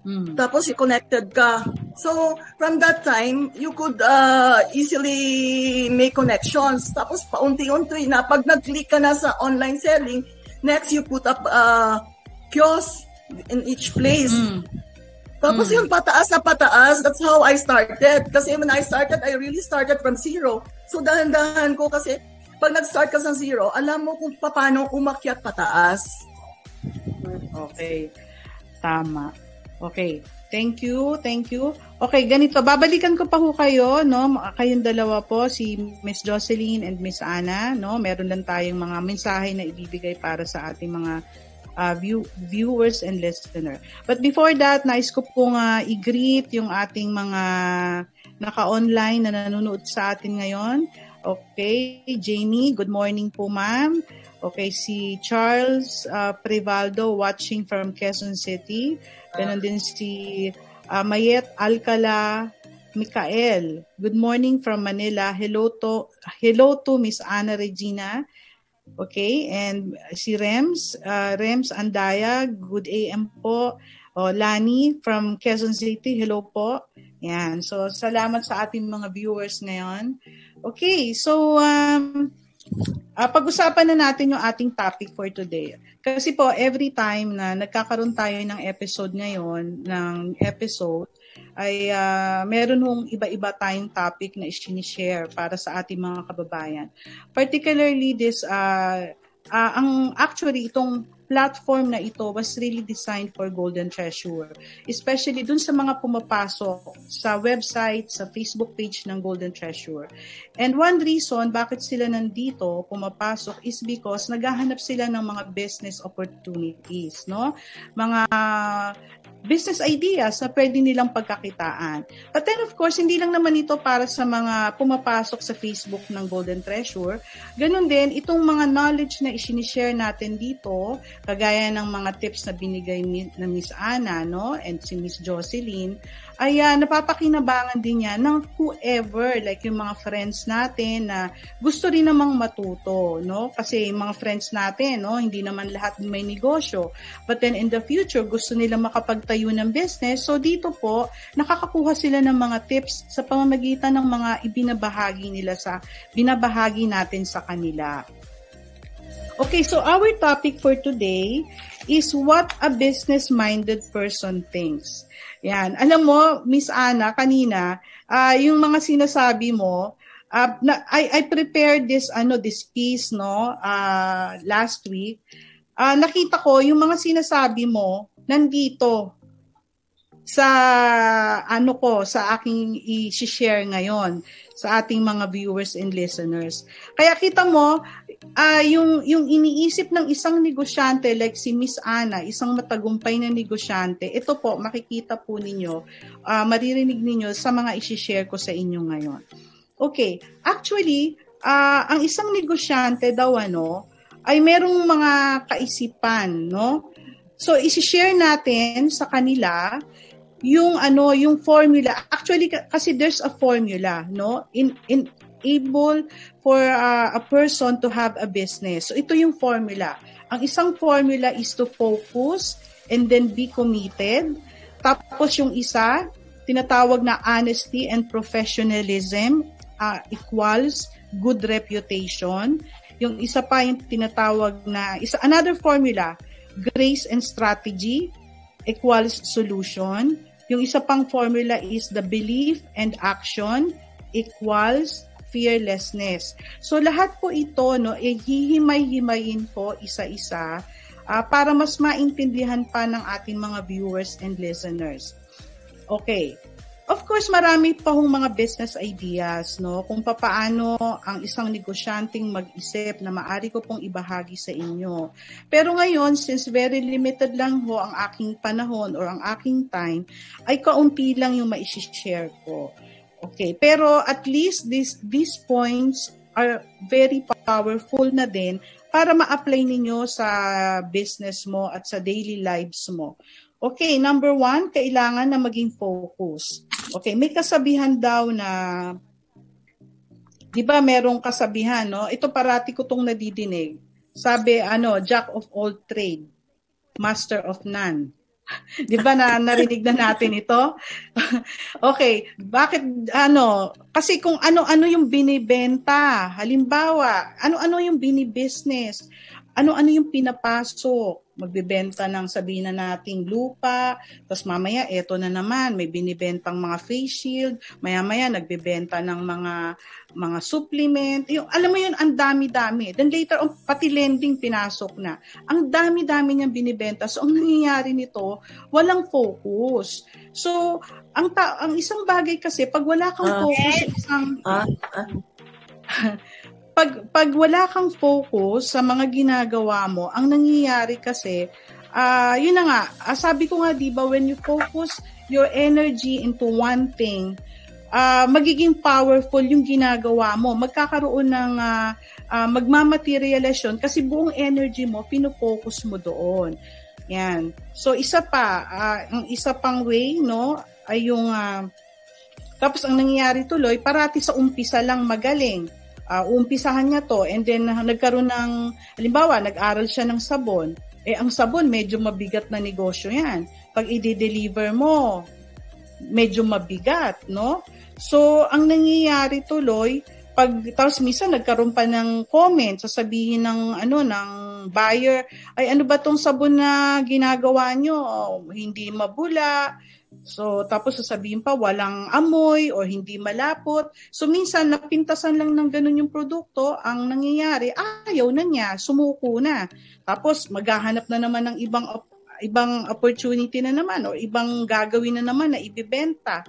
Mm. Tapos i-connected ka. So, from that time, you could uh, easily make connections. Tapos paunti-unti na, pag nag-click ka na sa online selling, Next, you put up a kiosk in each place. Mm. Tapos mm. yung pataas na pataas, that's how I started. Kasi when I started, I really started from zero. So dahan-dahan ko kasi pag nag-start ka sa zero, alam mo kung paano umakyat pataas. Okay. Tama. Okay. Thank you, thank you. Okay, ganito, babalikan ko pa ho kayo, no? Kayong dalawa po, si Miss Jocelyn and Miss Ana, no? Meron lang tayong mga mensahe na ibibigay para sa ating mga uh, view, viewers and listener. But before that, nais ko pong uh, i-greet yung ating mga naka-online na nanonood sa atin ngayon. Okay, Jamie, good morning po ma'am. Okay, si Charles uh, Prevaldo watching from Quezon City. Ganon din si uh, Mayet Alcala Mikael. Good morning from Manila. Hello to hello to Miss Ana Regina. Okay, and si Rems, uh, Rems Andaya, good AM po. O, oh, Lani from Quezon City, hello po. Yan. So, salamat sa ating mga viewers ngayon. Okay, so um, uh, pag-usapan na natin yung ating topic for today. Kasi po, every time na nagkakaroon tayo ng episode ngayon, ng episode, ay uh, meron hong iba-iba tayong topic na i-share para sa ating mga kababayan. Particularly this, uh, uh, ang actually itong platform na ito was really designed for Golden Treasure. Especially dun sa mga pumapasok sa website, sa Facebook page ng Golden Treasure. And one reason bakit sila nandito pumapasok is because naghahanap sila ng mga business opportunities, no? Mga business ideas na pwede nilang pagkakitaan. But then of course, hindi lang naman ito para sa mga pumapasok sa Facebook ng Golden Treasure. Ganon din, itong mga knowledge na isinishare natin dito, kagaya ng mga tips na binigay ni, Miss Ana no, and si Miss Jocelyn, ay uh, napapakinabangan din niya ng whoever, like yung mga friends natin na gusto rin namang matuto, no? Kasi yung mga friends natin, no, hindi naman lahat may negosyo. But then in the future, gusto nila makapagtayo ng business. So dito po, nakakakuha sila ng mga tips sa pamamagitan ng mga ibinabahagi nila sa binabahagi natin sa kanila. Okay, so our topic for today is what a business-minded person thinks. Yan. Alam mo, Miss Ana, kanina, uh, yung mga sinasabi mo, uh, na, I, I prepared this, ano, this piece, no, uh, last week. Uh, nakita ko, yung mga sinasabi mo, nandito sa ano ko sa aking i-share ngayon sa ating mga viewers and listeners. Kaya kita mo uh, yung yung iniisip ng isang negosyante like si Miss Ana, isang matagumpay na negosyante. Ito po makikita po ninyo, uh, maririnig ninyo sa mga i-share ko sa inyo ngayon. Okay, actually, uh, ang isang negosyante daw ano ay merong mga kaisipan, no? So, i-share natin sa kanila yung ano, yung formula. Actually kasi there's a formula, no? In in able for uh, a person to have a business. So ito yung formula. Ang isang formula is to focus and then be committed. Tapos yung isa, tinatawag na honesty and professionalism uh, equals good reputation. Yung isa pa yung tinatawag na isa another formula, grace and strategy equals solution. Yung isa pang formula is the belief and action equals fearlessness. So lahat po ito no, eh, hihimay-himayin ko isa-isa uh, para mas maintindihan pa ng ating mga viewers and listeners. Okay. Of course, marami pa hong mga business ideas, no? Kung papaano ang isang negosyanteng mag-isip na maari ko pong ibahagi sa inyo. Pero ngayon, since very limited lang ho ang aking panahon or ang aking time, ay kaunti lang yung ma-share ko. Okay, pero at least this, these points are very powerful na din para ma-apply ninyo sa business mo at sa daily lives mo. Okay, number one, kailangan na maging focus. Okay, may kasabihan daw na, di ba merong kasabihan, no? Ito parati ko tong nadidinig. Sabi, ano, jack of all trade, master of none. di ba na narinig na natin ito? okay, bakit, ano, kasi kung ano-ano yung binibenta, halimbawa, ano-ano yung binibusiness, ano-ano yung pinapasok, magbebenta ng sabihin na nating lupa, tapos mamaya eto na naman, may binibentang mga face shield, maya-maya nagbebenta ng mga mga supplement. Yung, alam mo yun, ang dami-dami. Then later on, pati lending pinasok na. Ang dami-dami niyang binibenta. So, ang nangyayari nito, walang focus. So, ang ta- ang isang bagay kasi, pag wala kang focus sa isang... Uh, uh. pag, pag wala kang focus sa mga ginagawa mo, ang nangyayari kasi, uh, yun na nga, uh, sabi ko nga, di ba, when you focus your energy into one thing, uh, magiging powerful yung ginagawa mo. Magkakaroon ng uh, uh, magmamaterialisyon kasi buong energy mo, pinofocus mo doon. Yan. So, isa pa, uh, ang isa pang way, no, ay yung, uh, tapos ang nangyayari tuloy, parati sa umpisa lang magaling uh, umpisahan niya to and then uh, nagkaroon ng, halimbawa, nag-aral siya ng sabon, eh ang sabon medyo mabigat na negosyo yan. Pag i-deliver mo, medyo mabigat, no? So, ang nangyayari tuloy, pag tapos minsan nagkaroon pa ng comment, sasabihin ng ano ng buyer, ay ano ba tong sabon na ginagawa nyo? Oh, hindi mabula, So, tapos sasabihin pa, walang amoy or hindi malapot. So, minsan, napintasan lang ng ganun yung produkto, ang nangyayari, ayaw na niya, sumuko na. Tapos, maghahanap na naman ng ibang ibang opportunity na naman o ibang gagawin na naman na ibibenta.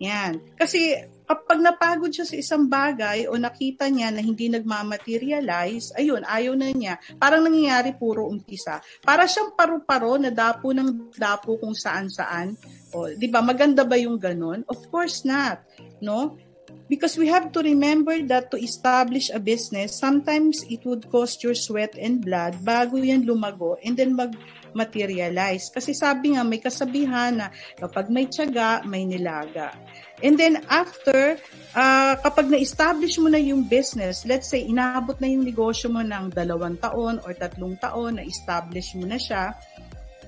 Yan. Kasi kapag napagod siya sa isang bagay o nakita niya na hindi nagmamaterialize, ayun, ayaw na niya. Parang nangyayari puro umpisa. Para siyang paru-paro na dapo ng dapo kung saan-saan. O, 'di ba? Maganda ba yung ganun? Of course not, no? Because we have to remember that to establish a business, sometimes it would cost your sweat and blood bago yan lumago and then mag materialize. Kasi sabi nga, may kasabihan na kapag may tiyaga, may nilaga. And then after, uh, kapag na-establish mo na yung business, let's say inabot na yung negosyo mo ng dalawang taon or tatlong taon, na-establish mo na siya,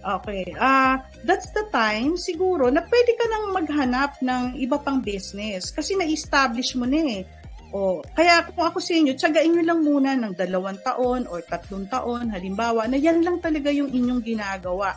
Okay. Uh, that's the time siguro na pwede ka nang maghanap ng iba pang business kasi na-establish mo na eh. O, kaya kung ako sa inyo, tsagain nyo lang muna ng dalawang taon or tatlong taon, halimbawa, na yan lang talaga yung inyong ginagawa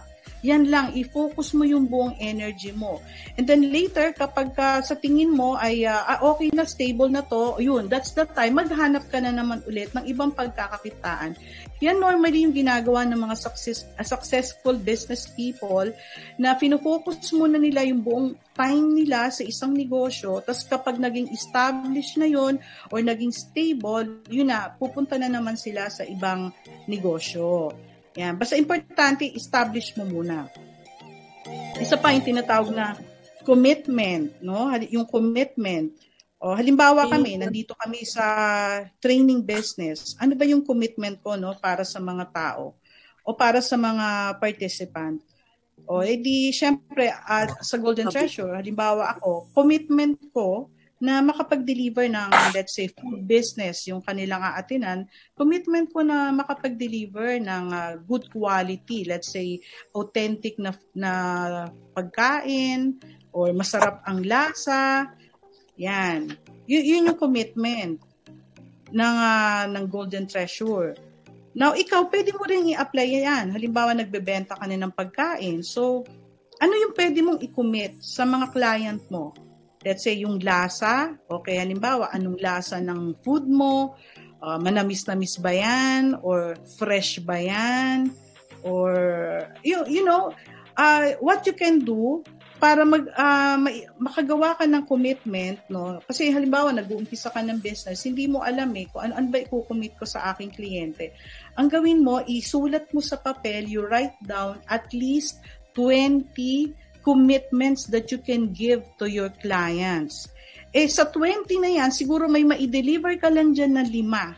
yan lang, i-focus mo yung buong energy mo. And then later, kapag uh, sa tingin mo ay uh, okay na, stable na to, yun, that's the time, maghanap ka na naman ulit ng ibang pagkakakitaan. Yan normally yung ginagawa ng mga success, uh, successful business people na pinofocus muna nila yung buong time nila sa isang negosyo, tapos kapag naging established na yon or naging stable, yun na, pupunta na naman sila sa ibang negosyo. Yan. Basta importante, establish mo muna. Isa pa yung tinatawag na commitment, no? Yung commitment. O, halimbawa kami, nandito kami sa training business. Ano ba yung commitment ko, no, para sa mga tao o para sa mga participant? O, edi, syempre, uh, sa Golden Treasure, halimbawa ako, commitment ko na makapag-deliver ng, let's say, food business, yung kanilang aatinan, commitment ko na makapag-deliver ng uh, good quality, let's say, authentic na, na pagkain, or masarap ang lasa, yan. Y- yun yung commitment ng, uh, ng Golden Treasure. Now, ikaw, pwede mo rin i-apply yan. Halimbawa, nagbebenta ka na ng pagkain. So, ano yung pwede mong i-commit sa mga client mo? Let's say yung lasa, okay, halimbawa, anong lasa ng food mo, uh, manamis-namis ba yan, or fresh ba yan, or, you, you know, uh, what you can do para mag, uh, makagawa ka ng commitment, no? Kasi halimbawa, nag-uumpisa ka ng business, hindi mo alam eh kung ano, ano ba i-commit ko sa aking kliyente. Ang gawin mo, isulat mo sa papel, you write down at least 20 commitments that you can give to your clients. Eh, sa 20 na yan, siguro may ma-deliver ka lang dyan na lima.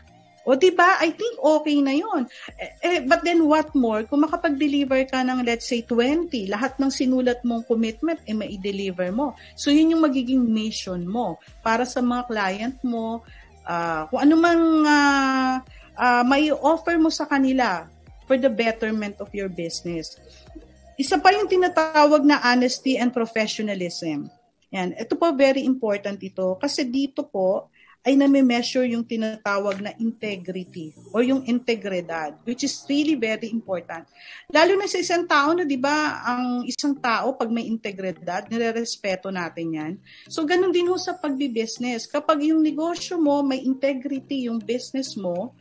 O di ba? I think okay na 'yon. Eh, eh, but then what more? Kung makapag-deliver ka ng let's say 20, lahat ng sinulat mong commitment eh mai-deliver mo. So yun yung magiging mission mo para sa mga client mo, uh, kung ano uh, uh, may offer mo sa kanila for the betterment of your business. Isa pa yung tinatawag na honesty and professionalism. Yan. Ito po very important ito kasi dito po ay nami-measure yung tinatawag na integrity or yung integridad which is really very important. Lalo na sa isang tao na 'di ba, ang isang tao pag may integridad, nirerespeto natin 'yan. So ganun din ho sa pagbi-business. Kapag yung negosyo mo may integrity yung business mo,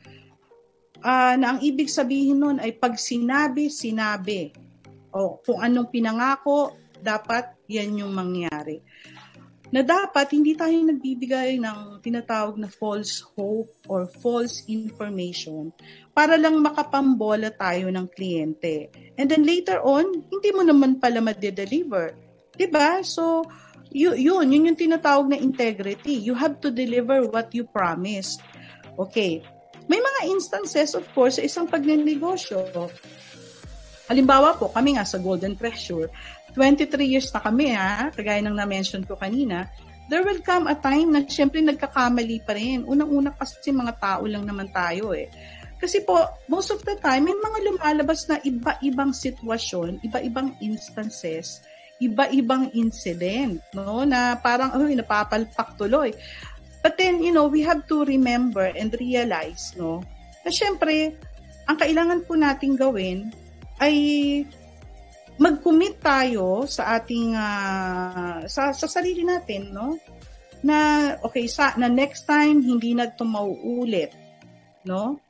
uh, na ang ibig sabihin nun ay pag sinabi, sinabi. O kung anong pinangako, dapat yan yung mangyari na dapat hindi tayo nagbibigay ng tinatawag na false hope or false information para lang makapambola tayo ng kliyente. And then later on, hindi mo naman pala ma-deliver. 'Di ba? So, yun, yun, yun yung tinatawag na integrity. You have to deliver what you promised. Okay. May mga instances, of course, sa isang pagnenegosyo. Halimbawa po, kami nga sa Golden Treasure, 23 years na kami ha, kagaya ng na-mention ko kanina, there will come a time na syempre nagkakamali pa rin. Unang-una kasi mga tao lang naman tayo eh. Kasi po, most of the time, may mga lumalabas na iba-ibang sitwasyon, iba-ibang instances, iba-ibang incident, no? Na parang, oh, napapalpak tuloy. But then, you know, we have to remember and realize, no? Na syempre, ang kailangan po nating gawin ay mag-commit tayo sa ating uh, sa sa sarili natin, no? Na okay sa na next time hindi na ito mauulit, no?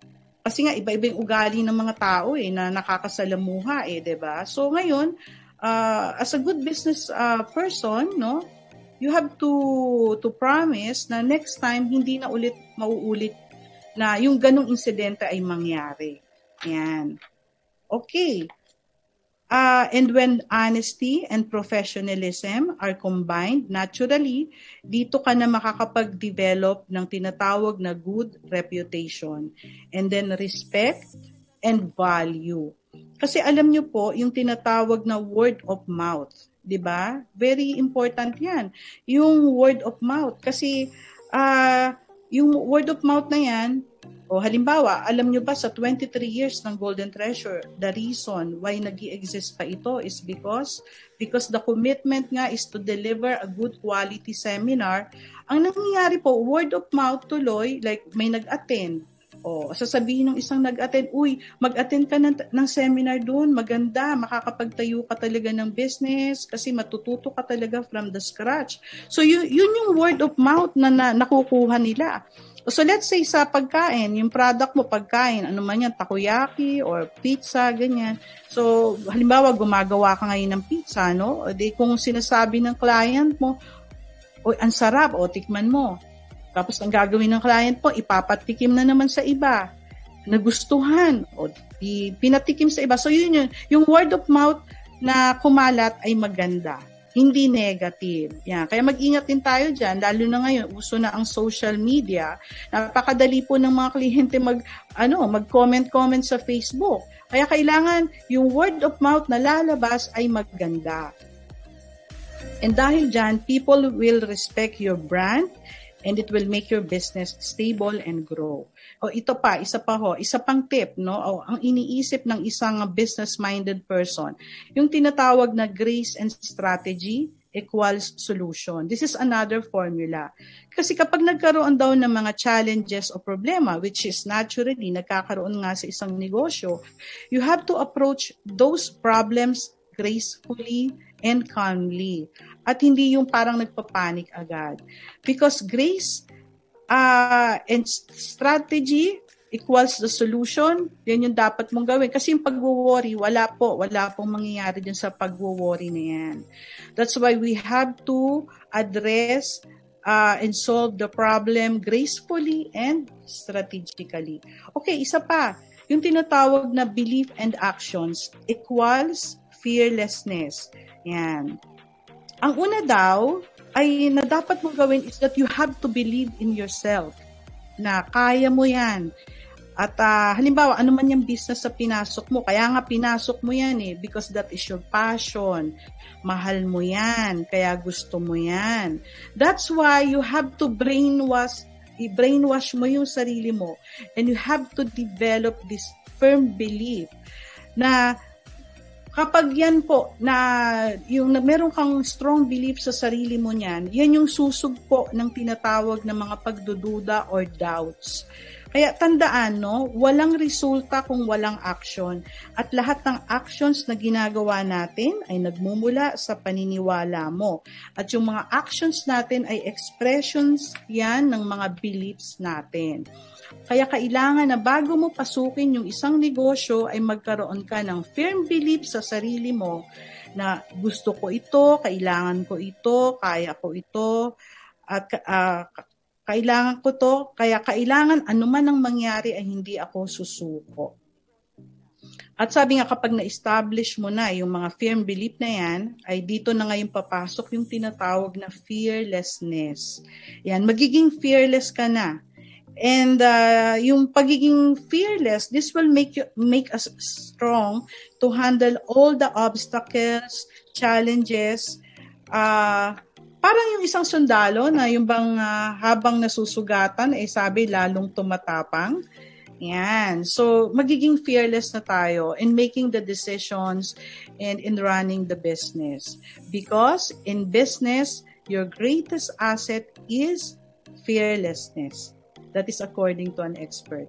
Kasi nga iba-iba yung ugali ng mga tao eh na nakakasalamuha eh, 'di ba? So ngayon, uh, as a good business uh, person, no? You have to to promise na next time hindi na ulit mauulit na yung ganong insidente ay mangyari. Yan. Okay. Uh, and when honesty and professionalism are combined, naturally, dito ka na makakapag-develop ng tinatawag na good reputation. And then respect and value. Kasi alam nyo po, yung tinatawag na word of mouth, di ba? Very important yan. Yung word of mouth. Kasi uh, yung word of mouth na yan, o halimbawa, alam nyo ba sa 23 years ng Golden Treasure, the reason why nag exist pa ito is because because the commitment nga is to deliver a good quality seminar. Ang nangyayari po, word of mouth tuloy, like may nag-attend, o, sasabihin ng isang nag-attend, uy, mag-attend ka ng, ng seminar doon, maganda, makakapagtayo ka talaga ng business kasi matututo ka talaga from the scratch. So, yun, yun yung word of mouth na, na nakukuha nila. So let's say sa pagkain, yung product mo pagkain, ano man yan, takoyaki or pizza, ganyan. So halimbawa gumagawa ka ngayon ng pizza, no? O di kung sinasabi ng client mo, o ang sarap, o tikman mo. Tapos ang gagawin ng client mo, ipapatikim na naman sa iba. Nagustuhan, o pinatikim sa iba. So yun yun, yung word of mouth na kumalat ay maganda hindi negative. Yan. Kaya mag-ingat din tayo dyan, lalo na ngayon, uso na ang social media. Napakadali po ng mga kliyente mag, ano, mag-comment-comment sa Facebook. Kaya kailangan yung word of mouth na lalabas ay maganda. And dahil dyan, people will respect your brand and it will make your business stable and grow. O ito pa, isa pa ho, isa pang tip, no? O, ang iniisip ng isang business-minded person, yung tinatawag na grace and strategy equals solution. This is another formula. Kasi kapag nagkaroon daw ng mga challenges o problema, which is naturally nagkakaroon nga sa isang negosyo, you have to approach those problems gracefully and calmly. At hindi yung parang nagpapanik agad. Because grace uh, and strategy equals the solution, yan yung dapat mong gawin. Kasi yung pag-worry, wala po, wala pong mangyayari dyan sa pag-worry na yan. That's why we have to address uh, and solve the problem gracefully and strategically. Okay, isa pa, yung tinatawag na belief and actions equals fearlessness. Yan. Ang una daw, ay na dapat mong gawin is that you have to believe in yourself na kaya mo yan. At uh, halimbawa, ano man yung business sa pinasok mo, kaya nga pinasok mo yan eh, because that is your passion. Mahal mo yan, kaya gusto mo yan. That's why you have to brainwash, i-brainwash mo yung sarili mo. And you have to develop this firm belief na kapag yan po na yung na meron kang strong belief sa sarili mo niyan, yan yung susugpo ng tinatawag na mga pagdududa or doubts. Kaya tandaan, no, walang resulta kung walang action. At lahat ng actions na ginagawa natin ay nagmumula sa paniniwala mo. At yung mga actions natin ay expressions yan ng mga beliefs natin. Kaya kailangan na bago mo pasukin yung isang negosyo ay magkaroon ka ng firm belief sa sarili mo na gusto ko ito, kailangan ko ito, kaya ko ito, at uh, kailangan ko to, kaya kailangan anuman ang mangyari ay hindi ako susuko. At sabi nga kapag na-establish mo na yung mga firm belief na yan, ay dito na ngayon papasok yung tinatawag na fearlessness. Yan, magiging fearless ka na And uh, yung pagiging fearless, this will make you make us strong to handle all the obstacles, challenges. Uh, parang yung isang sundalo na yung bang uh, habang nasusugatan, eh sabi lalong tumatapang. Yan. So, magiging fearless na tayo in making the decisions and in running the business. Because in business, your greatest asset is fearlessness. That is according to an expert.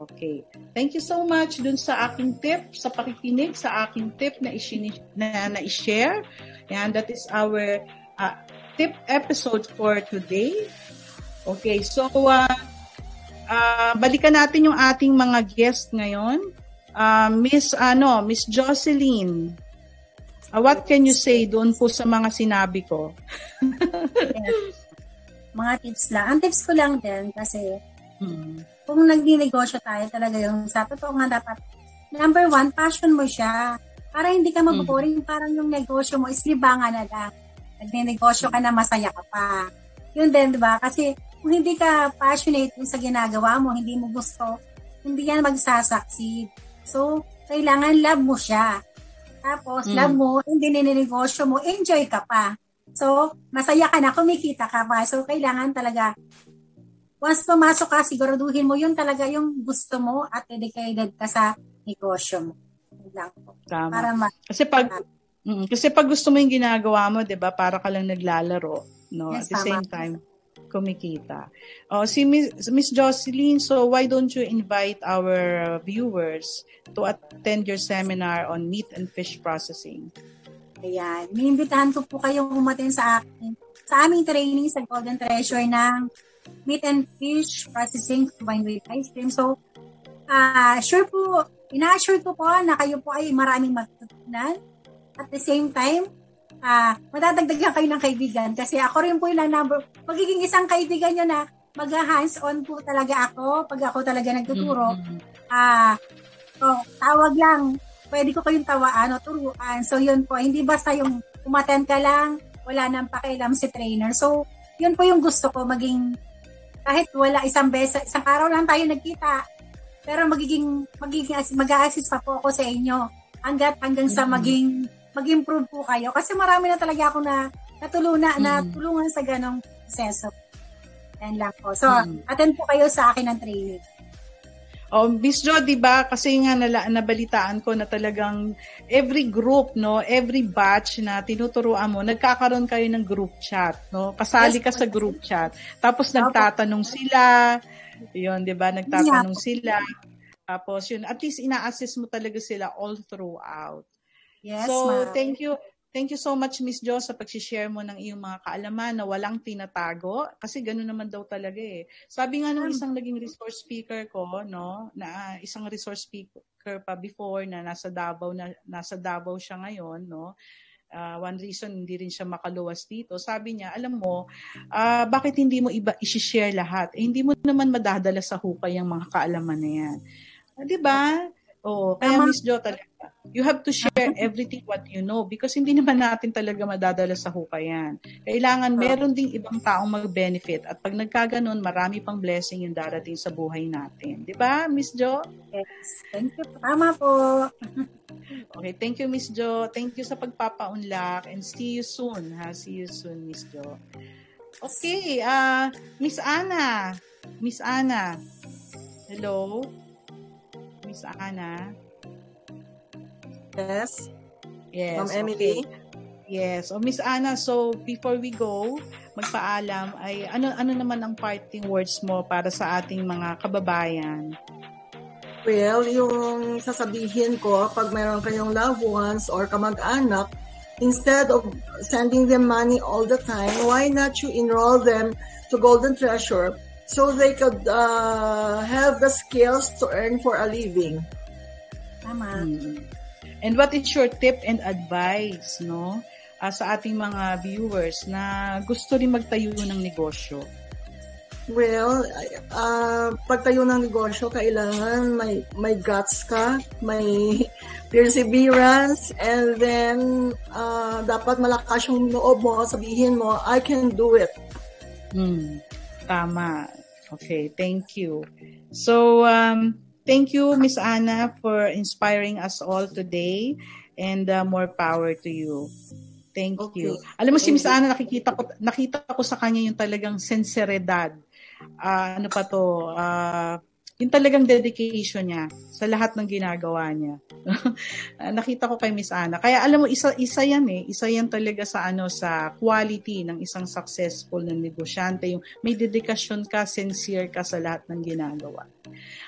Okay. Thank you so much dun sa aking tip, sa pakikinig, sa aking tip na, i- na, na i-share. And that is our uh, tip episode for today. Okay, so uh, uh, balikan natin yung ating mga guest ngayon. Uh, Miss ano, Miss Jocelyn. Uh, what can you say doon po sa mga sinabi ko? Mga tips lang. Ang tips ko lang din kasi hmm. kung nagdi-negosyo tayo talaga yung sa totoo nga dapat number one, passion mo siya. Para hindi ka maboboring, hmm. parang yung negosyo mo is libangan na lang. Nagdi-negosyo ka na masaya ka pa. Yun din, di ba? Kasi kung hindi ka passionate sa ginagawa mo, hindi mo gusto, hindi yan magsasucceed. So, kailangan love mo siya. Tapos, mm. love mo, hindi nininegosyo mo, enjoy ka pa. So, masaya ka na, kumikita ka pa. So, kailangan talaga, once pumasok ka, siguraduhin mo yun talaga yung gusto mo at dedicated ka sa negosyo mo. Lang po. Tama. Para ma- kasi pag mm, kasi pag gusto mo yung ginagawa mo, 'di ba, para ka lang naglalaro, no? Yes, At the tama. same time, kumikita. Oh, si Miss, Miss Jocelyn, so why don't you invite our viewers to attend your seminar on meat and fish processing? Ayan. Niimbitahan ko po kayong umaten sa akin sa aming training sa Golden Treasure ng meat and fish processing combined with ice cream. So, uh, sure po, ina-assure ko po na kayo po ay maraming matutunan. At the same time, uh, madadagdagan kayo ng kaibigan kasi ako rin po yung number, magiging isang kaibigan nyo na mag-hands-on po talaga ako pag ako talaga nagtuturo. Mm-hmm. Ah, mm-hmm. uh, so, tawag lang pwede ko kayong tawaan o turuan. So, yun po. Hindi basta yung umaten ka lang, wala nang pakialam si trainer. So, yun po yung gusto ko, maging, kahit wala isang beses, isang araw lang tayo nagkita, pero magiging, magiging, mag-a-assist pa po ako sa inyo hanggat hanggang sa maging, mag-improve po kayo. Kasi marami na talaga ako na natulungan, mm-hmm. natulungan sa ganong proseso. Yan lang po. So, mm-hmm. attend po kayo sa akin ng training. Oh, Miss Jo, 'di ba? Kasi nga nala, nabalitaan ko na talagang every group, no, every batch na tinuturuan mo, nagkakaroon kayo ng group chat, no? Kasali ka sa group chat. Tapos nagtatanong sila, 'yon, 'di ba? Nagtatanong sila. Tapos yun, at least ina-assist mo talaga sila all throughout. Yes, so, ma'am. thank you. Thank you so much, Miss Jo, sa pag-share mo ng iyong mga kaalaman na walang tinatago. Kasi gano'n naman daw talaga eh. Sabi nga nung isang naging resource speaker ko, no, na isang resource speaker pa before na nasa Davao na nasa Davao siya ngayon, no. Uh, one reason hindi rin siya makaluwas dito. Sabi niya, alam mo, uh, bakit hindi mo iba i-share lahat? Eh, hindi mo naman madadala sa hukay ang mga kaalaman na yan. Uh, 'Di ba? Oo, kaya Tama. Miss Jo talaga, you have to share everything what you know because hindi naman natin talaga madadala sa hukayan. Kailangan meron ding ibang taong mag-benefit at pag nagkaganon, marami pang blessing yung darating sa buhay natin. Di ba, Miss Jo? Yes. Thank you. Tama po. okay, thank you, Miss Jo. Thank you sa pagpapaunlak and see you soon, ha? See you soon, Miss Jo. Okay, uh, Miss Ana. Miss Ana. Hello? Miss Ana? Yes? Yes. Ma'am Emily? Okay. Yes. O Miss Ana, so before we go, magpaalam ay ano ano naman ang parting words mo para sa ating mga kababayan? Well, yung sasabihin ko, pag mayroon kayong loved ones or kamag-anak, instead of sending them money all the time, why not you enroll them to Golden Treasure so they could uh, have the skills to earn for a living? Tama. Mm. And what is your tip and advice, no? uh, sa ating mga viewers na gusto rin magtayo ng negosyo? Well, uh, pagtayo ng negosyo, kailangan may, may guts ka, may perseverance, and then uh, dapat malakas yung loob mo, sabihin mo, I can do it. Hmm, tama. Okay, thank you. So, um, thank you, Miss Anna, for inspiring us all today, and uh, more power to you. Thank okay. you. Alam mo si Miss Ana nakikita ko nakita ko sa kanya yung talagang sinseridad. Uh, ano pa to? Uh, yung talagang dedication niya sa lahat ng ginagawa niya. Nakita ko kay Miss Ana. Kaya alam mo isa isa yan eh, isa yan talaga sa ano sa quality ng isang successful na negosyante, yung may dedikasyon ka, sincere ka sa lahat ng ginagawa.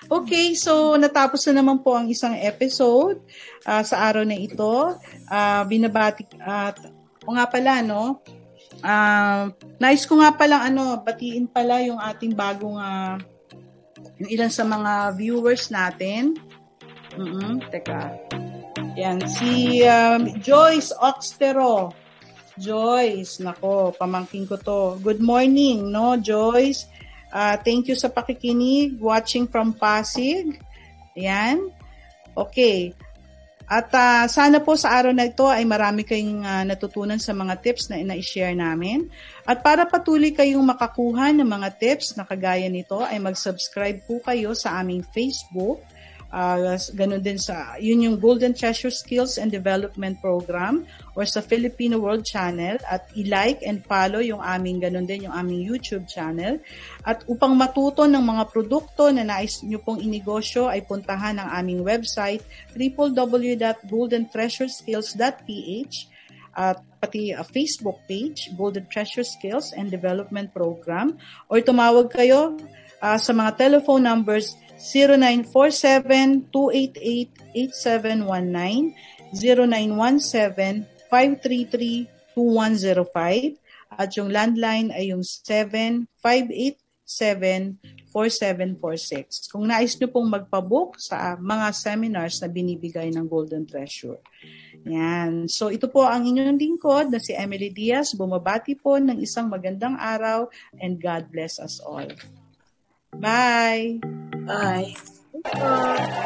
Okay, so natapos na naman po ang isang episode uh, sa araw na ito. Uh, binabati at uh, o nga pala no, uh, nice ko nga pala ano, batiin pala yung ating bagong uh, yung ilan sa mga viewers natin. Mm teka. Yan, si um, Joyce Oxtero. Joyce, nako, pamangking ko to. Good morning, no, Joyce. Uh, thank you sa pakikinig, watching from Pasig. Yan. Okay. At uh, sana po sa araw na ito ay marami kayong uh, natutunan sa mga tips na ina-share namin. At para patuloy kayong makakuha ng mga tips na kagaya nito ay mag-subscribe po kayo sa aming Facebook Uh, ganun din sa, yun yung Golden Treasure Skills and Development Program or sa Filipino World Channel at i-like and follow yung aming, ganun din yung aming YouTube channel. At upang matuto ng mga produkto na nais nyo pong inegosyo ay puntahan ang aming website www.goldentreasureskills.ph at pati a Facebook page, Golden Treasure Skills and Development Program or tumawag kayo uh, sa mga telephone numbers 0947-288-8719, 0917-533-2105, at yung landline ay yung 7587-4746. Kung nais nyo pong magpabook sa mga seminars na binibigay ng Golden Treasure. Yan. So ito po ang inyong lingkod na si Emily Diaz. Bumabati po ng isang magandang araw and God bless us all. Bye. Bye. Bye.